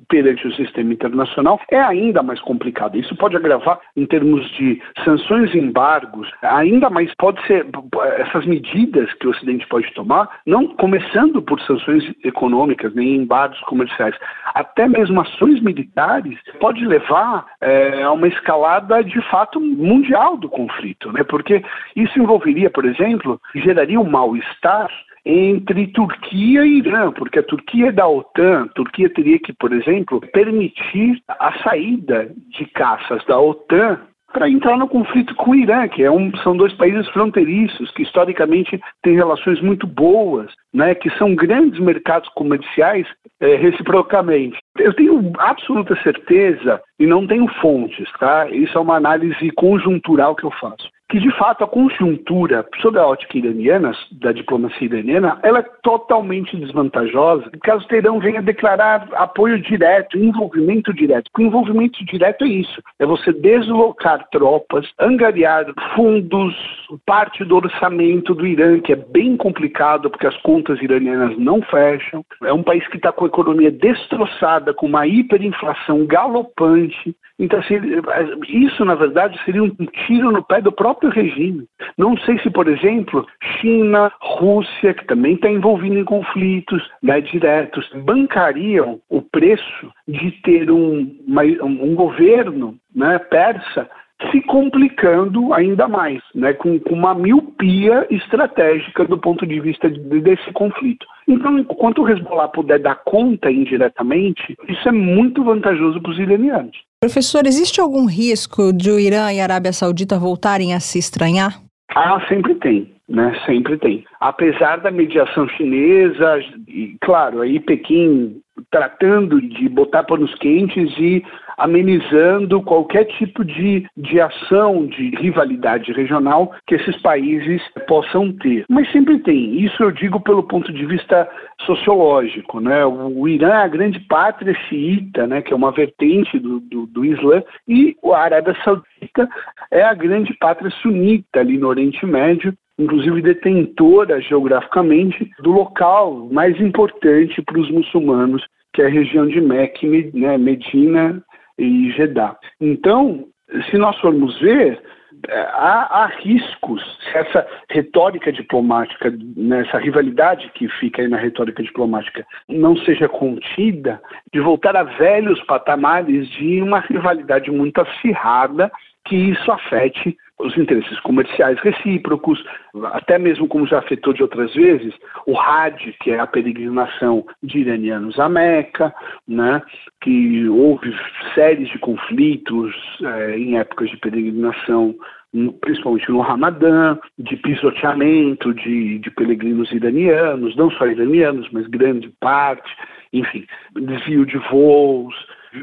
perante o sistema internacional é ainda mais complicada. Isso pode agravar em termos de sanções e embargos, ainda mais pode ser essas medidas que o Ocidente pode tomar, não começando por sanções econômicas nem embargos comerciais, até mesmo ações militares, pode levar é, a uma escalada de fato mundial do conflito, né? porque isso envolveria, por exemplo, geraria um mal-estar entre Turquia e Irã, porque a Turquia é da OTAN, a Turquia teria que, por exemplo, permitir a saída de caças da OTAN para entrar no conflito com o Irã, que é um, são dois países fronteiriços que historicamente têm relações muito boas, né, que são grandes mercados comerciais é, reciprocamente. Eu tenho absoluta certeza e não tenho fontes, tá? Isso é uma análise conjuntural que eu faço que de fato a conjuntura sob a ótica iraniana, da diplomacia iraniana, ela é totalmente desvantajosa, caso Teherão venha declarar apoio direto, envolvimento direto. O envolvimento direto é isso, é você deslocar tropas, angariar fundos, parte do orçamento do Irã, que é bem complicado porque as contas iranianas não fecham. É um país que está com a economia destroçada, com uma hiperinflação galopante. Então, assim, isso, na verdade, seria um tiro no pé do próprio regime. Não sei se, por exemplo, China, Rússia, que também está envolvida em conflitos né, diretos, bancariam o preço de ter um, um governo né, persa se complicando ainda mais, né, com, com, uma miopia estratégica do ponto de vista de, desse conflito. Então, enquanto o Hezbollah puder dar conta indiretamente, isso é muito vantajoso para os iranianos. Professor, existe algum risco de o Irã e a Arábia Saudita voltarem a se estranhar? Ah, sempre tem, né? Sempre tem. Apesar da mediação chinesa, e claro, aí Pequim tratando de botar panos quentes e amenizando qualquer tipo de, de ação de rivalidade regional que esses países possam ter. Mas sempre tem, isso eu digo pelo ponto de vista sociológico. Né? O, Irã é a grande pátria xiita, né, que é uma vertente do, do, do Islã, e a Arábia Saudita é a grande pátria sunita ali no Oriente Médio, inclusive detentora geograficamente do local mais importante para os muçulmanos, que é a região de Meca, né, Medina e Jeddah. Então, se nós formos ver, é, há, há, riscos, essa retórica diplomática, né, rivalidade que fica aí na retórica diplomática, não seja contida, de voltar a velhos patamares de uma rivalidade muito acirrada que isso afete os interesses comerciais recíprocos, até mesmo como já afetou de outras vezes, o Hajj, que é a peregrinação de iranianos à Meca, né, que houve séries de conflitos é, em épocas de peregrinação, principalmente no Ramadã, de pisoteamento de, de peregrinos iranianos, não só iranianos, mas grande parte, enfim, desvio de voos,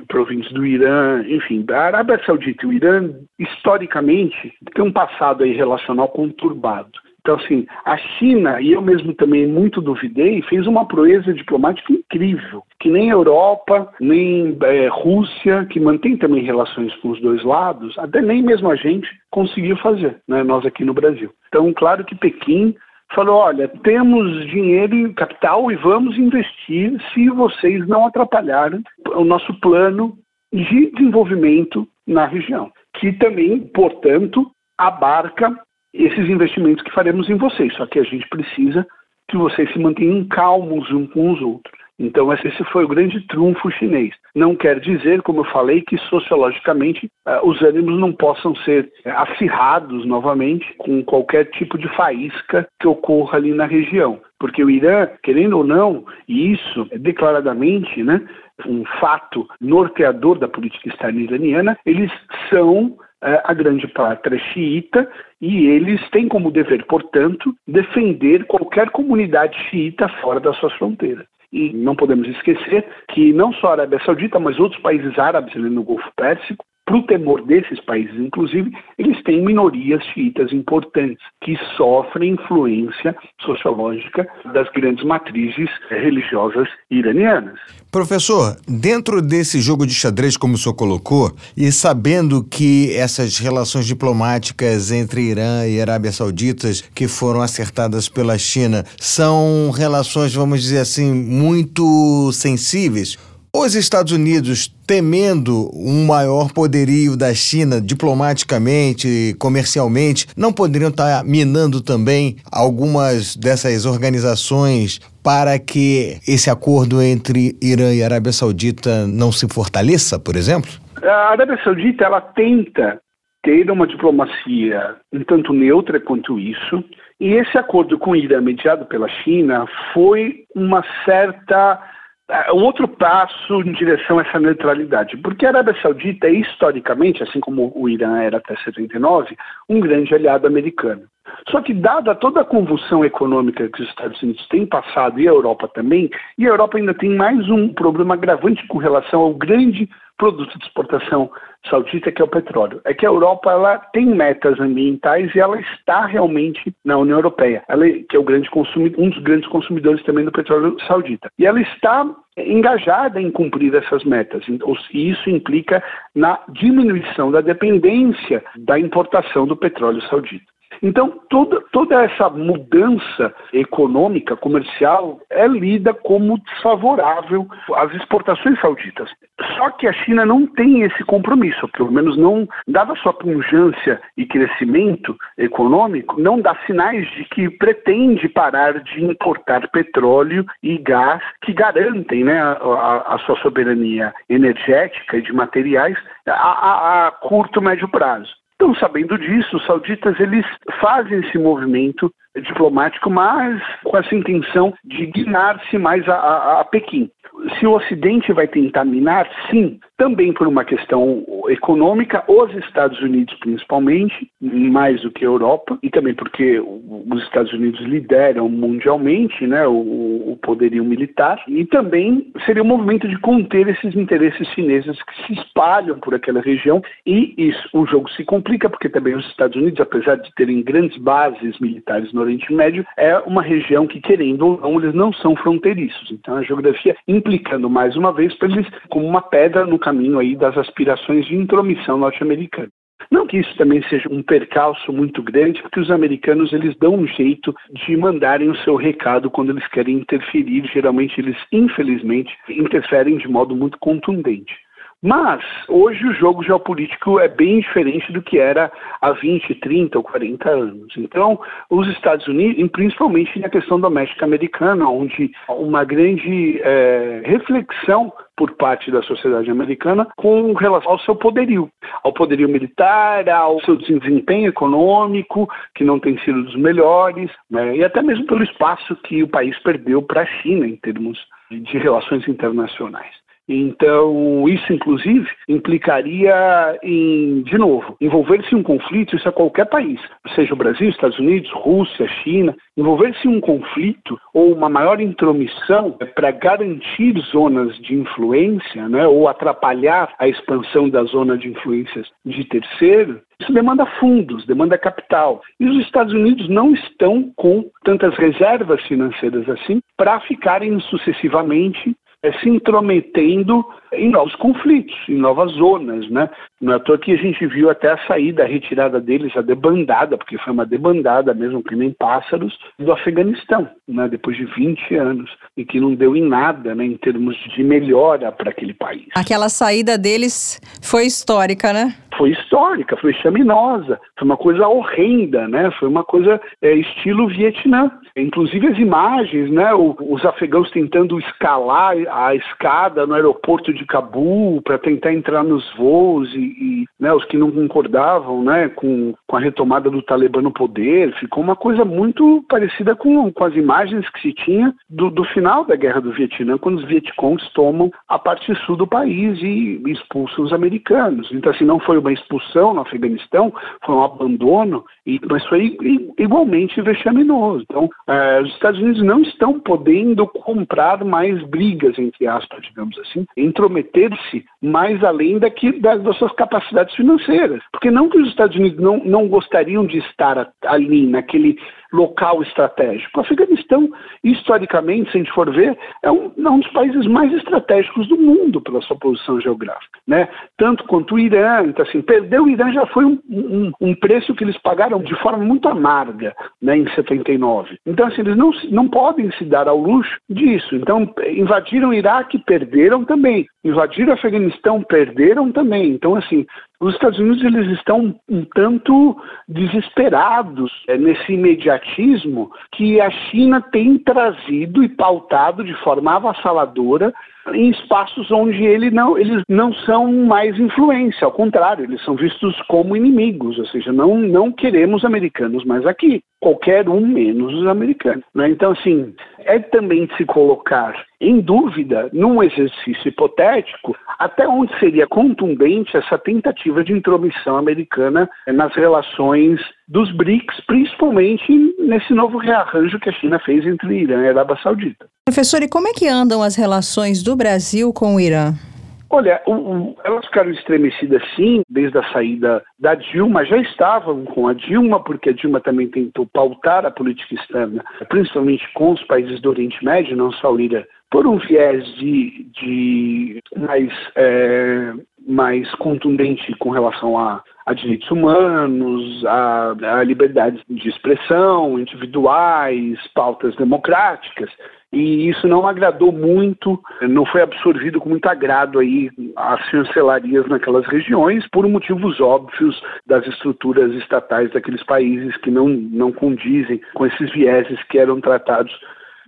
províncias do Irã, enfim, a Arábia Saudita e o Irã, historicamente, tem um passado aí relacional conturbado. Então, assim, a China, e eu mesmo também muito duvidei, fez uma proeza diplomática incrível, que nem Europa, nem é, Rússia, que mantém também relações com os dois lados, até nem mesmo a gente conseguiu fazer, né, nós aqui no Brasil. Então, claro que Pequim falou: olha, temos dinheiro e capital e vamos investir se vocês não atrapalharem o nosso plano de desenvolvimento na região, que também, portanto, abarca esses investimentos que faremos em vocês. Só que a gente precisa que vocês se mantenham calmos uns com os outros. Então, esse foi o grande trunfo chinês. Não quer dizer, como eu falei, que sociologicamente uh, os ânimos não possam ser uh, acirrados novamente com qualquer tipo de faísca que ocorra ali na região. Porque o Irã, querendo ou não, e isso é declaradamente né, um fato norteador da política externa iraniana, eles são uh, a grande pátria xiita e eles têm como dever, portanto, defender qualquer comunidade xiita fora das suas fronteiras. E não podemos esquecer que não só a Arábia Saudita, mas outros países árabes ali no Golfo Pérsico, para o temor desses países, inclusive, eles têm minorias xiitas importantes que sofrem influência sociológica das grandes matrizes religiosas iranianas. Professor, dentro desse jogo de xadrez, como o senhor colocou, e sabendo que essas relações diplomáticas entre Irã e Arábia Saudita, que foram acertadas pela China, são relações, vamos dizer assim, muito sensíveis, os Estados Unidos, temendo um maior poderio da China diplomaticamente, comercialmente, não poderiam estar minando também algumas dessas organizações para que esse acordo entre Irã e Arábia Saudita não se fortaleça, por exemplo? A Arábia Saudita ela tenta ter uma diplomacia um tanto neutra quanto isso, e esse acordo com o Irã mediado pela China foi uma certa é, um outro passo em direção a essa neutralidade, porque a Arábia Saudita é historicamente, assim como o Irã era até 79, um grande aliado americano. Só que, dada toda a convulsão econômica que os Estados Unidos têm passado e a Europa também, e a Europa ainda tem mais um problema agravante com relação ao grande produto de exportação saudita, que é o petróleo. É que a Europa ela tem metas ambientais e ela está realmente na União Europeia, ela, que é o grande um dos grandes consumidores também do petróleo saudita. E ela está engajada em cumprir essas metas. E isso implica na diminuição da dependência da importação do petróleo saudita. Então, toda, toda essa mudança econômica, comercial, é lida como desfavorável às exportações sauditas. Só que a China não tem esse compromisso, pelo menos não, dada sua pungência e crescimento econômico, não dá sinais de que pretende parar de importar petróleo e gás que garantem né, a, a, a sua soberania energética e de materiais a, a, a curto, médio prazo. Então, sabendo disso, os sauditas eles fazem esse movimento diplomático, mas com essa intenção de guinar-se mais a, a, a, Pequim. Se o Ocidente vai tentar minar, sim, também por uma questão econômica, os Estados Unidos principalmente, mais do que a Europa, e também porque os Estados Unidos lideram mundialmente né, o, o poderio militar, e também seria um movimento de conter esses interesses chineses que se espalham por aquela região, e isso, o jogo se complica porque também os Estados Unidos, apesar de terem grandes bases militares no Oriente Médio, é uma região que, querendo ou não, eles não são fronteiriços. Então a geografia implicando mais uma vez para eles como uma pedra no caminho aí das aspirações de intromissão norte-americana. Não que isso também seja um percalço muito grande, porque os americanos eles dão um jeito de mandarem o seu recado quando eles querem interferir. Geralmente eles, infelizmente, interferem de modo muito contundente. Mas hoje o jogo geopolítico é bem diferente do que era há 20, 30 ou 40 anos. Então, os Estados Unidos, principalmente na questão doméstica americana, onde uma grande é, reflexão por parte da sociedade americana com relação ao seu poderio, ao poderio militar, ao seu desempenho econômico, que não tem sido dos melhores, né, e até mesmo pelo espaço que o país perdeu para a China em termos de relações internacionais. Então, isso, inclusive, implicaria em, de novo, envolver-se em um conflito, isso é qualquer país, seja o Brasil, Estados Unidos, Rússia, China, envolver-se em um conflito ou uma maior intromissão para garantir zonas de influência, né, ou atrapalhar a expansão da zona de influências de terceiro, isso demanda fundos, demanda capital. E os Estados Unidos não estão com tantas reservas financeiras assim para ficarem sucessivamente é, se intrometendo em novos conflitos, em novas zonas, né? Não é à toa que a gente viu até a saída, a retirada deles, a debandada, porque foi uma debandada mesmo, que nem pássaros, do Afeganistão, né? depois de 20 anos, e que não deu em nada né? em termos de melhora para aquele país. Aquela saída deles foi histórica, né? Foi histórica, foi chaminosa, foi uma coisa horrenda, né? Foi uma coisa é, estilo Vietnã. Inclusive as imagens, né? O, os afegãos tentando escalar a escada no aeroporto de Cabul para tentar entrar nos voos e, e né, os que não concordavam né, com, com a retomada do Talibã no poder. Ficou uma coisa muito parecida com, com as imagens que se tinha do, do final da Guerra do Vietnã, quando os Vietcongs tomam a parte sul do país e expulsam os americanos. Então, assim, não foi uma expulsão no Afeganistão, foi um abandono, e, mas foi igualmente vexaminoso. Então, eh, os Estados Unidos não estão podendo comprar mais brigas, entre aspas, digamos assim, intrometer-se mais além daqui das, das suas capacidades financeiras. Porque não que os Estados Unidos não, não gostariam de estar ali, naquele local estratégico. O Afeganistão, historicamente, se a gente for ver, é um, é um dos países mais estratégicos do mundo pela sua posição geográfica, né? Tanto quanto o Irã, então assim, perder o Irã já foi um, um, um, preço que eles pagaram de forma muito amarga, né, em 79. Então assim, eles não, não podem se dar ao luxo disso. Então invadiram o Iraque, perderam também. Invadiram o Afeganistão, perderam também. Então assim, os Estados Unidos eles estão um tanto desesperados é, nesse imediatismo que a China tem trazido e pautado de forma avassaladora em espaços onde ele não, eles não são mais influência, ao contrário, eles são vistos como inimigos, ou seja, não, não queremos americanos mais aqui, qualquer um menos os americanos. Né? Então, assim, é também se colocar em dúvida, num exercício hipotético, até onde seria contundente essa tentativa de intromissão americana nas relações dos BRICS, principalmente nesse novo rearranjo que a China fez entre Irã e Arábia Saudita. Professor, e como é que andam as relações do Brasil com o Irã? Olha, o, o, elas ficaram estremecidas sim, desde a saída da Dilma, já estavam com a Dilma, porque a Dilma também tentou pautar a política externa, principalmente com os países do Oriente Médio, não só o Irã, por um viés de, de mais, é, mais contundente com relação a, a direitos humanos, a, a liberdades de expressão individuais, pautas democráticas. E isso não agradou muito, não foi absorvido com muito agrado aí as chancelarias naquelas regiões, por motivos óbvios das estruturas estatais daqueles países que não, não condizem com esses vieses que eram tratados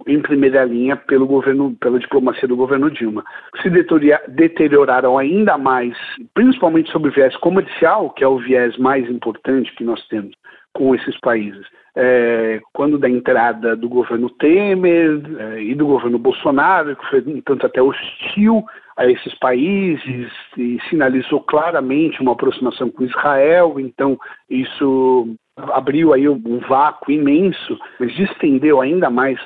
em primeira linha pelo governo, pela diplomacia do governo Dilma. Se deterioraram ainda mais, principalmente sobre o viés comercial, que é o viés mais importante que nós temos com esses países. É, quando da entrada do governo Temer é, e do governo Bolsonaro, que foi um tanto até hostil a esses países e sinalizou claramente uma aproximação com Israel, então isso abriu aí um vácuo imenso, mas estendeu ainda mais,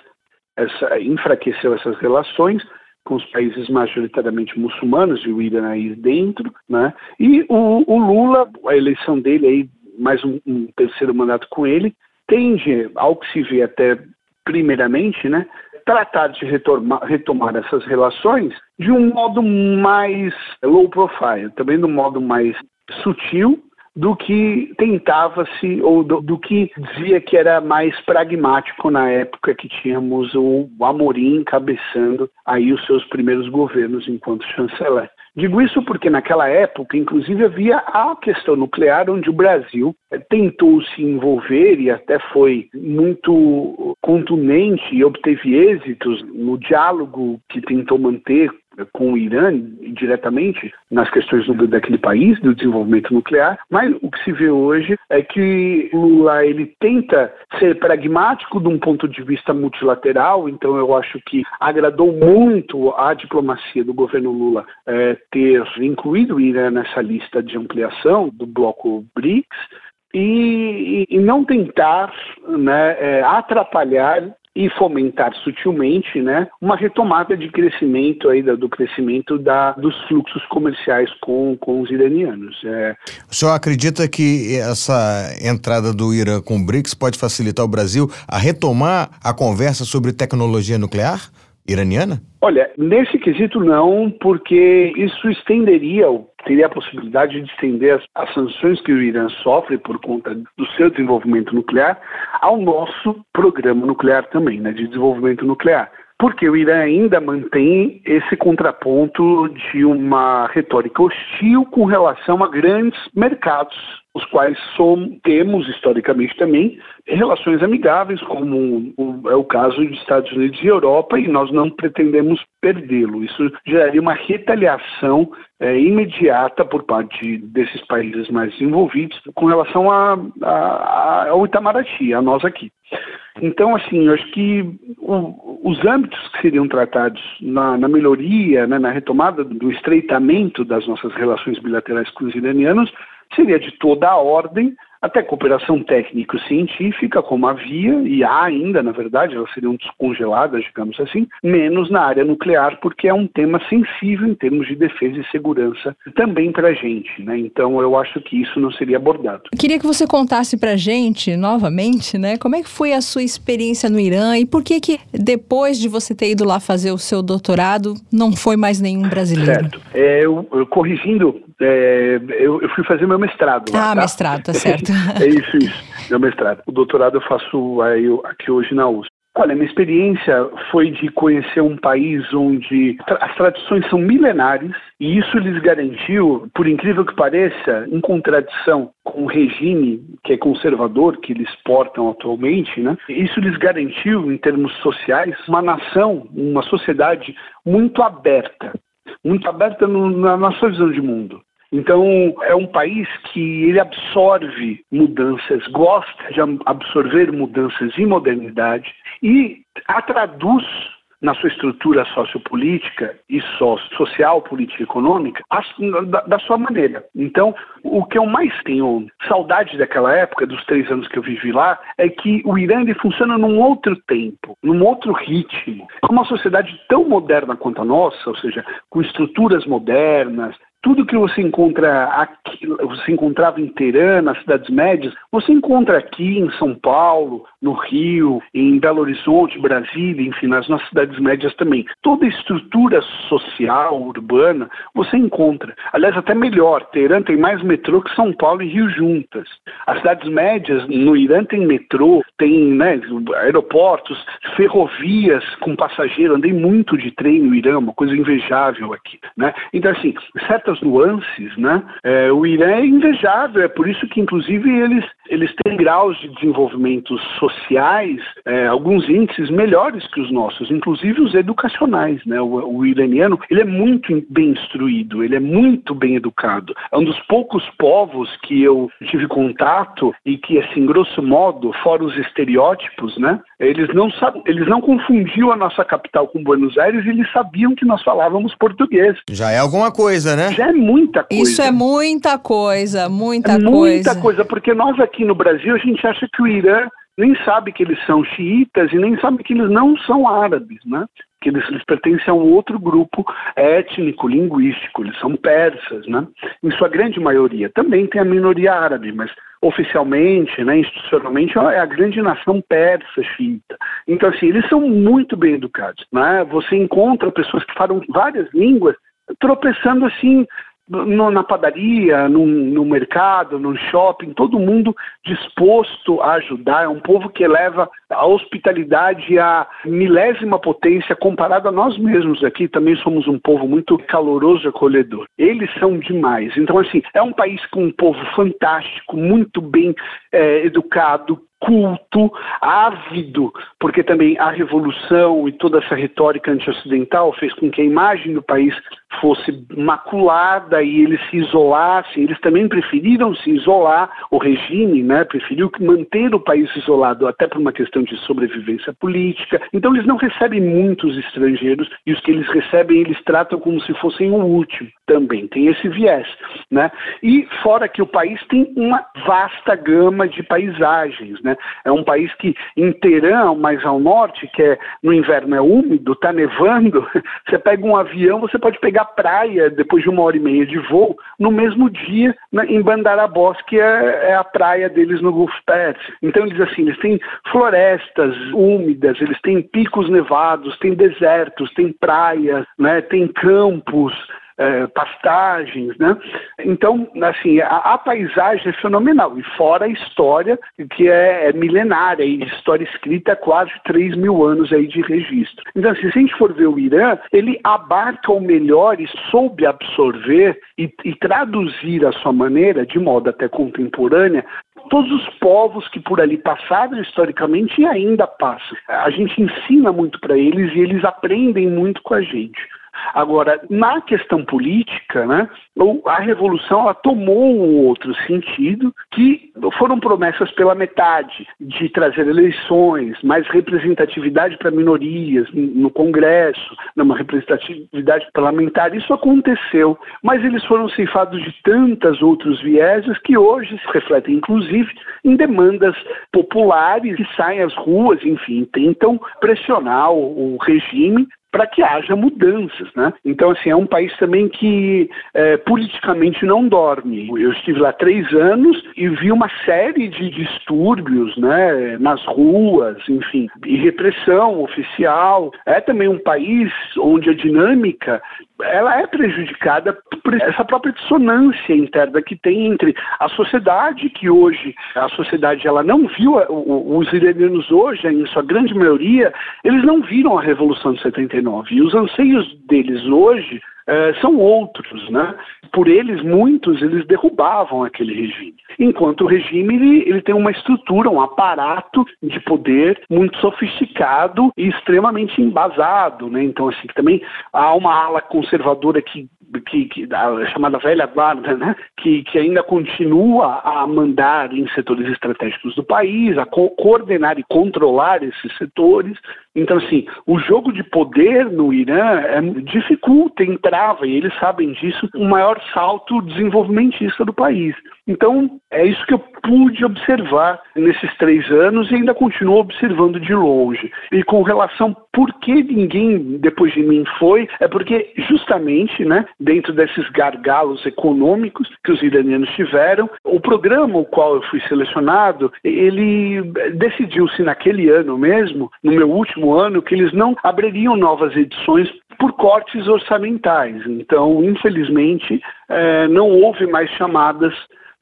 essa, enfraqueceu essas relações com os países majoritariamente muçulmanos e o Irã aí dentro, né? E o, o Lula, a eleição dele aí, mais um, um, terceiro mandato com ele, tende, ao que se vê até primeiramente, né, tratar de retomar, retomar essas relações de um modo mais low profile, também de um modo mais sutil, do que tentava-se, ou do, do, que dizia que era mais pragmático na época que tínhamos o Amorim encabeçando aí os seus primeiros governos enquanto chanceler. Digo isso porque naquela época, inclusive, havia a questão nuclear, onde o Brasil tentou se envolver e até foi muito contundente e obteve êxitos no diálogo que tentou manter com o Irã diretamente nas questões do, daquele país, do desenvolvimento nuclear, mas o que se vê hoje é que Lula ele tenta ser pragmático de um ponto de vista multilateral, então eu acho que agradou muito a diplomacia do governo Lula é, ter incluído o Irã nessa lista de ampliação do bloco BRICS, e, e, não tentar né, é, atrapalhar e fomentar sutilmente né, uma retomada de crescimento aí do, crescimento da, dos fluxos comerciais com, com os iranianos. É... O senhor acredita que essa entrada do Irã com o BRICS pode facilitar o Brasil a retomar a conversa sobre tecnologia nuclear iraniana? Olha, nesse quesito não, porque isso estenderia, teria a possibilidade de estender as, as, sanções que o Irã sofre por conta do seu desenvolvimento nuclear ao nosso programa nuclear também, né, de desenvolvimento nuclear porque o Irã ainda mantém esse contraponto de uma retórica hostil com relação a grandes mercados, os quais somos, temos historicamente também relações amigáveis, como é o caso de Estados Unidos e Europa, e nós não pretendemos perdê-lo. Isso geraria uma retaliação é, imediata por parte desses países mais envolvidos com relação a, a, ao Itamaraty, a nós aqui. Então, assim, eu acho que o, os âmbitos que seriam tratados na, na melhoria, né, na retomada do estreitamento das nossas relações bilaterais com os iranianos seria de toda a ordem, até cooperação técnico-científica, como havia, e há ainda, na verdade, elas seriam descongeladas, digamos assim, menos na área nuclear, porque é um tema sensível em termos de defesa e segurança também para a gente. Né? Então, eu acho que isso não seria abordado. Queria que você contasse para a gente, novamente, né, como é que foi a sua experiência no Irã e por que, que depois de você ter ido lá fazer o seu doutorado, não foi mais nenhum brasileiro? Certo. É, eu, eu, corrigindo, é, eu, eu, fui fazer meu mestrado lá. Ah, tá? mestrado, tá certo. é isso, isso. Meu mestrado. O doutorado eu faço aqui hoje na USP. Olha, minha experiência foi de conhecer um país onde as tradições são milenares e isso lhes garantiu, por incrível que pareça, em contradição com o regime que é conservador que eles portam atualmente, né? Isso lhes garantiu, em termos sociais, uma nação, uma sociedade muito aberta, muito aberta no, na, na sua visão de mundo. Então, é um país que ele absorve mudanças, gosta de absorver mudanças e modernidade e a traduz na sua estrutura sociopolítica e social, política e econômica, da, da, sua maneira. Então, o que eu mais tenho saudade daquela época, dos três anos que eu vivi lá, é que o Irã ele funciona num outro tempo, num outro ritmo. Uma sociedade tão moderna quanto a nossa, ou seja, com estruturas modernas, tudo que você encontra aqui, você encontrava em Teherã, nas cidades médias, você encontra aqui em São Paulo, no Rio, em Belo Horizonte, Brasília, enfim, nas nossas cidades médias também. Toda estrutura social, urbana, você encontra. Aliás, até melhor, Teherã tem mais metrô que São Paulo e Rio juntas. As cidades médias no Irã tem metrô, tem né, aeroportos, ferrovias com passageiro. Andei muito de trem no Irã, uma coisa invejável aqui. Né? Então, assim, certas certas nuances, né? É, o Irã é invejável, é por isso que, inclusive, eles, eles têm graus de desenvolvimento sociais, é, alguns índices melhores que os nossos, inclusive os educacionais. Né? O, o, iraniano ele é muito bem instruído, ele é muito bem educado. É um dos poucos povos que eu tive contato e que, assim, grosso modo, fora os estereótipos, né? Eles não, eles não confundiam a nossa capital com Buenos Aires e eles sabiam que nós falávamos português. Já é alguma coisa, né? Já é muita coisa. Isso é muita coisa, muita é coisa. Muita coisa, porque nós aqui no Brasil, a gente acha que o Irã nem sabe que eles são xiitas e nem sabe que eles não são árabes, né? Que eles, eles, pertencem a um outro grupo étnico, linguístico, eles são persas, né? Em sua grande maioria. Também tem a minoria árabe, mas oficialmente, né, institucionalmente, é a grande nação persa xiita. Então, assim, eles são muito bem educados. Né? Você encontra pessoas que falam várias línguas tropeçando assim no, na padaria, no, no, mercado, no shopping, todo mundo disposto a ajudar. É um povo que eleva a hospitalidade à milésima potência comparado a nós mesmos aqui. Também somos um povo muito caloroso e acolhedor. Eles são demais. Então, assim, é um país com um povo fantástico, muito bem é, educado, culto, ávido, porque também a revolução e toda essa retórica anti-ocidental fez com que a imagem do país fosse maculada e eles se isolassem. Eles também preferiram se isolar, o regime né, preferiu manter o país isolado, até por uma questão de sobrevivência política. Então eles não recebem muitos estrangeiros e os que eles recebem eles tratam como se fossem o último também. Tem esse viés. Né? E fora que o país tem uma vasta gama de paisagens. Né? É um país que Teherã, mais ao norte, que é no inverno é úmido, está nevando, você pega um avião, você pode pegar praia depois de uma hora e meia de voo, no mesmo dia né, em Bandarabós, que é, é, a praia deles no Gulf Pérsico. Então eles assim, eles têm florestas úmidas, eles têm picos nevados, têm desertos, têm praias, né, têm campos, é, pastagens, né? Então, assim, a, a, paisagem é fenomenal. E fora a história, que é, é milenária, e história escrita há quase 3 mil anos aí de registro. Então, assim, se a gente for ver o Irã, ele abarca o melhor e soube absorver e, e traduzir a sua maneira, de modo até contemporânea, todos os povos que por ali passaram historicamente e ainda passam. A gente ensina muito para eles e eles aprendem muito com a gente. Agora, na questão política, né, a revolução ela tomou um outro sentido, que foram promessas pela metade, de trazer eleições, mais representatividade para minorias no Congresso, uma representatividade parlamentar. Isso aconteceu, mas eles foram ceifados de tantas outros vieses que hoje se refletem, inclusive, em demandas populares que saem às ruas, enfim, tentam pressionar o regime para que haja mudanças, né? Então, assim, é um país também que é, politicamente não dorme. Eu estive lá três anos e vi uma série de distúrbios, né, nas ruas, enfim, e repressão oficial. É também um país onde a dinâmica ela é prejudicada por essa própria dissonância interna que tem entre a sociedade, que hoje a sociedade ela não viu, os iranianos hoje, em sua grande maioria, eles não viram a Revolução de 79. E os anseios deles hoje é, são outros, né? Por eles, muitos, eles derrubavam aquele regime. Enquanto o regime, ele, ele tem uma estrutura, um aparato de poder muito sofisticado e extremamente embasado, né? Então, assim, também há uma ala conservadora que que, que a chamada velha guarda, né, que, que ainda continua a mandar em setores estratégicos do país, a co coordenar e controlar esses setores. Então, assim, o jogo de poder no Irã é, dificulta, entrava, e eles sabem disso, um maior salto desenvolvimentista do país. Então, é isso que eu pude observar nesses três anos e ainda continuo observando de longe. E com relação por que ninguém depois de mim foi, é porque justamente, né, dentro desses gargalos econômicos que os iranianos tiveram, o programa o qual eu fui selecionado, ele decidiu-se naquele ano mesmo, no meu último ano, que eles não abririam novas edições por cortes orçamentais. Então, infelizmente, é, não houve mais chamadas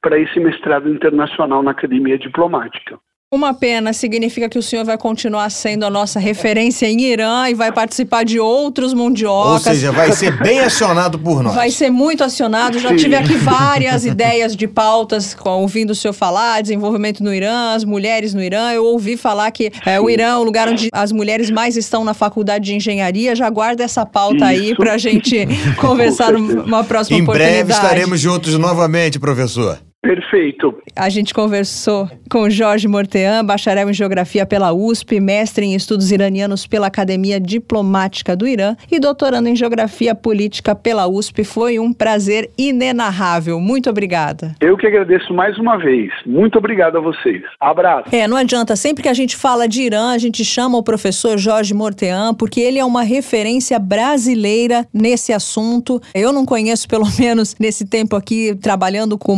para esse mestrado internacional na Academia Diplomática. Uma pena, significa que o senhor vai continuar sendo a nossa referência em Irã e vai participar de outros mundiocas. Ou seja, vai ser bem acionado por nós. Vai ser muito acionado. Já tive aqui várias ideias de pautas ouvindo o senhor falar, desenvolvimento no Irã, as mulheres no Irã. Eu ouvi falar que é, o Irã é o lugar onde as mulheres mais estão na faculdade de engenharia. Já guarda essa pauta Isso. aí pra gente conversar numa próxima em oportunidade. Em breve estaremos juntos novamente, professor. Perfeito. A gente conversou com Jorge Mortean, bacharel em Geografia pela USP, mestre em Estudos Iranianos pela Academia Diplomática do Irã e doutorando em Geografia Política pela USP. Foi um prazer inenarrável. Muito obrigada. Eu que agradeço mais uma vez. Muito obrigado a vocês. Abraço. É, não adianta. Sempre que a gente fala de Irã, a gente chama o professor Jorge Mortean, porque ele é uma referência brasileira nesse assunto. Eu não conheço, pelo menos nesse tempo aqui, trabalhando com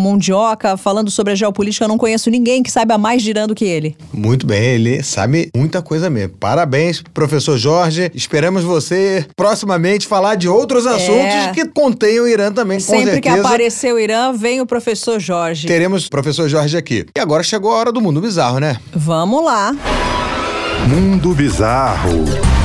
mundioca falando sobre a geopolítica, eu não conheço ninguém que saiba mais de Irã do que ele. Muito bem, ele sabe muita coisa mesmo. Parabéns, professor Jorge. Esperamos você proximamente falar de outros assuntos é. que contenham o Irã também, com Sempre certeza. que aparecer o Irã, vem o professor Jorge. Teremos o professor Jorge aqui. E agora chegou a hora do mundo bizarro, né? Vamos lá. Mundo bizarro.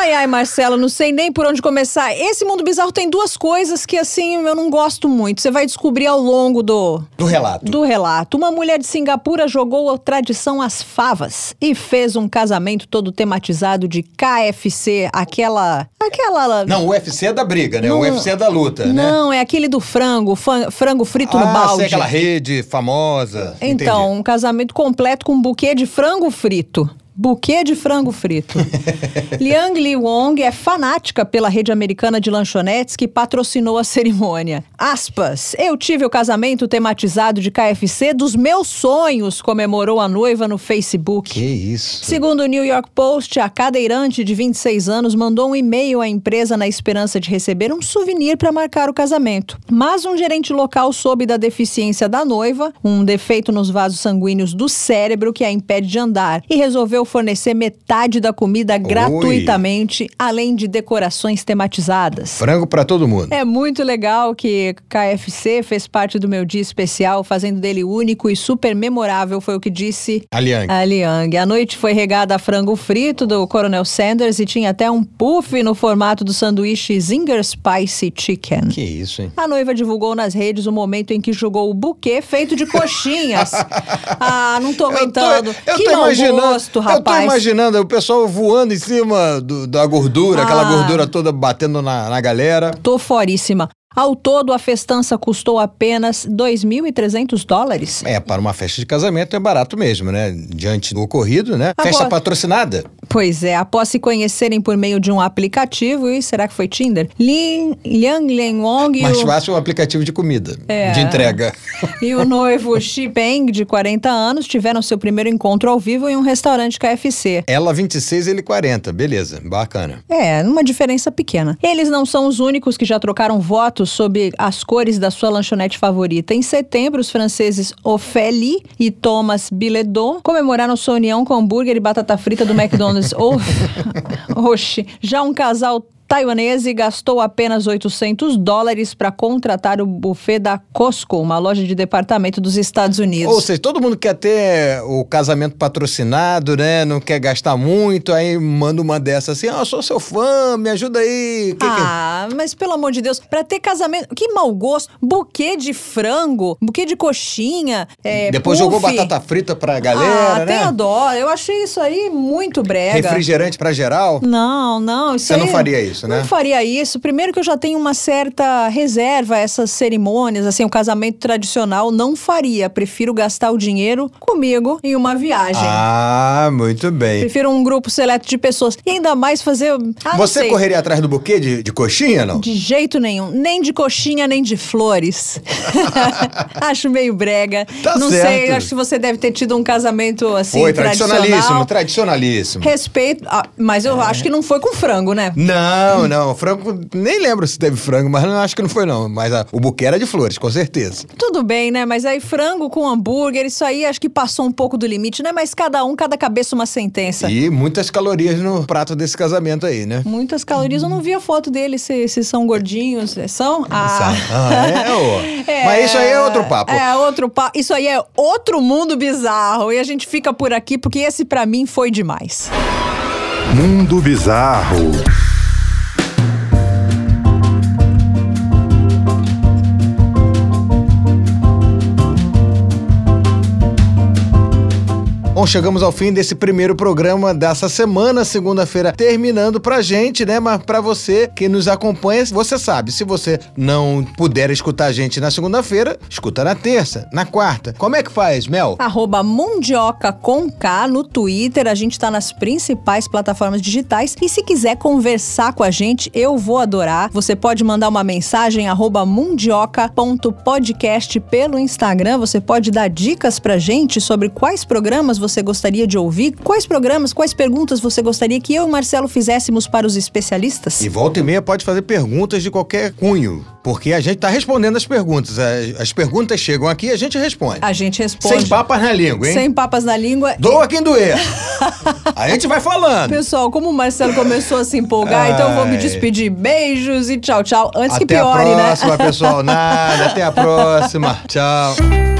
Ai, ai, Marcelo, não sei nem por onde começar. Esse mundo bizarro tem duas coisas que, assim, eu não gosto muito. Você vai descobrir ao longo do. Do relato. Do relato. Uma mulher de Singapura jogou a tradição às favas e fez um casamento todo tematizado de KFC, aquela. Aquela. Não, o UFC é da briga, né? Não, o UFC é da luta, não, né? Não, é aquele do frango, frango frito ah, no balde. Sei, aquela rede famosa. Então, Entendi. um casamento completo com um buquê de frango frito buquê de frango frito. Liang Li Wong é fanática pela rede americana de lanchonetes que patrocinou a cerimônia. Aspas, eu tive o casamento tematizado de KFC dos meus sonhos, comemorou a noiva no Facebook. Que isso. Segundo o New York Post, a cadeirante de 26 anos mandou um e-mail à empresa na esperança de receber um souvenir para marcar o casamento. Mas um gerente local soube da deficiência da noiva, um defeito nos vasos sanguíneos do cérebro que a impede de andar, e resolveu fornecer metade da comida Oi. gratuitamente, além de decorações tematizadas. Frango para todo mundo. É muito legal que KFC fez parte do meu dia especial, fazendo dele único e super memorável, foi o que disse a Liang. A Liang. A noite foi regada a frango frito do Coronel Sanders e tinha até um puff no formato do sanduíche Zinger Spicy Chicken. Que isso, hein? A noiva divulgou nas redes o momento em que jogou o buquê feito de coxinhas. ah, não tô aguentando. Eu tô, eu que tô imaginando, gosto, rapaz. Eu tô imaginando o pessoal voando em cima do, da gordura, ah. aquela gordura toda batendo na, na galera. Tô foríssima. Ao todo, a festança custou apenas 2.300 dólares. É, para uma festa de casamento é barato mesmo, né? Diante do ocorrido, né? Após... Festa patrocinada. Pois é, após se conhecerem por meio de um aplicativo, e será que foi Tinder? Lin, Liang Len Wong Mais o... fácil um aplicativo de comida, é. de entrega. E o noivo Xi Peng, de 40 anos, tiveram seu primeiro encontro ao vivo em um restaurante KFC. Ela 26, ele 40, beleza, bacana. É, uma diferença pequena. Eles não são os únicos que já trocaram votos sobre as cores da sua lanchonete favorita. Em setembro, os franceses Ophélie e Thomas Biledot comemoraram sua união com hambúrguer e batata frita do McDonald's. Oxi, já um casal taiwanese gastou apenas 800 dólares para contratar o buffet da Costco, uma loja de departamento dos Estados Unidos. Ou seja, todo mundo quer ter o casamento patrocinado, né? Não quer gastar muito, aí manda uma dessa assim: ah, eu sou seu fã, me ajuda aí. Que ah, que... mas pelo amor de Deus, para ter casamento, que mau gosto. Buquê de frango, buquê de coxinha. É, Depois puff. jogou batata frita pra galera, ah, né? Tem dó. Eu achei isso aí muito brega. Refrigerante pra geral? Não, não. Isso Você aí... não faria isso? Isso, né? Não faria isso. Primeiro que eu já tenho uma certa reserva a essas cerimônias, assim, o casamento tradicional não faria. Prefiro gastar o dinheiro comigo em uma viagem. Ah, muito bem. Prefiro um grupo seleto de pessoas. E ainda mais fazer. Ah, Você correria atrás do buquê de, de coxinha, não? De jeito nenhum. Nem de coxinha, nem de flores. acho meio brega. Tá não certo. sei, acho que você deve ter tido um casamento assim. Foi, tradicionalíssimo, tradicionalíssimo. Respeito. Ah, mas eu ah, acho que não foi com frango, né? Não Não, não. Frango, nem lembro se teve frango, mas não acho que não foi, não. Mas a, o buquê era de flores, com certeza. Tudo bem, né? Mas aí frango com hambúrguer, isso aí acho que passou um pouco do limite, né? Mas cada um, cada cabeça uma sentença. E muitas calorias no prato desse casamento aí, né? Muitas calorias. Eu não vi a foto deles se, se são gordinhos. São? Ah. ah é, ô. é, Mas isso aí é outro papo. É, outro papo. Isso aí é outro mundo bizarro. E a gente fica por aqui porque esse para mim foi demais. Mundo Bizarro. Bom, chegamos ao fim desse primeiro programa dessa semana, segunda-feira, terminando pra gente, né? Mas pra você que nos acompanha, você sabe, se você não puder escutar a gente na segunda-feira, escuta na terça, na quarta. Como é que faz, Mel? Arroba Mundioca com K no Twitter, a gente tá nas principais plataformas digitais e se quiser conversar com a gente, eu vou adorar. Você pode mandar uma mensagem arroba mundioca.podcast pelo Instagram, você pode dar dicas pra gente sobre quais programas você você gostaria de ouvir? Quais programas, quais perguntas você gostaria que eu e Marcelo fizéssemos para os especialistas? E volta e meia pode fazer perguntas de qualquer cunho, porque a gente está respondendo as perguntas. As perguntas chegam aqui e a gente responde. A gente responde. Sem papas na língua, hein? Sem papas na língua. Doa quem doer. a gente vai falando. Pessoal, como o Marcelo começou a se empolgar, Ai. então eu vou me despedir. Beijos e tchau, tchau. Antes até que piore, né? Até a próxima, né? pessoal. Nada, até a próxima. Tchau.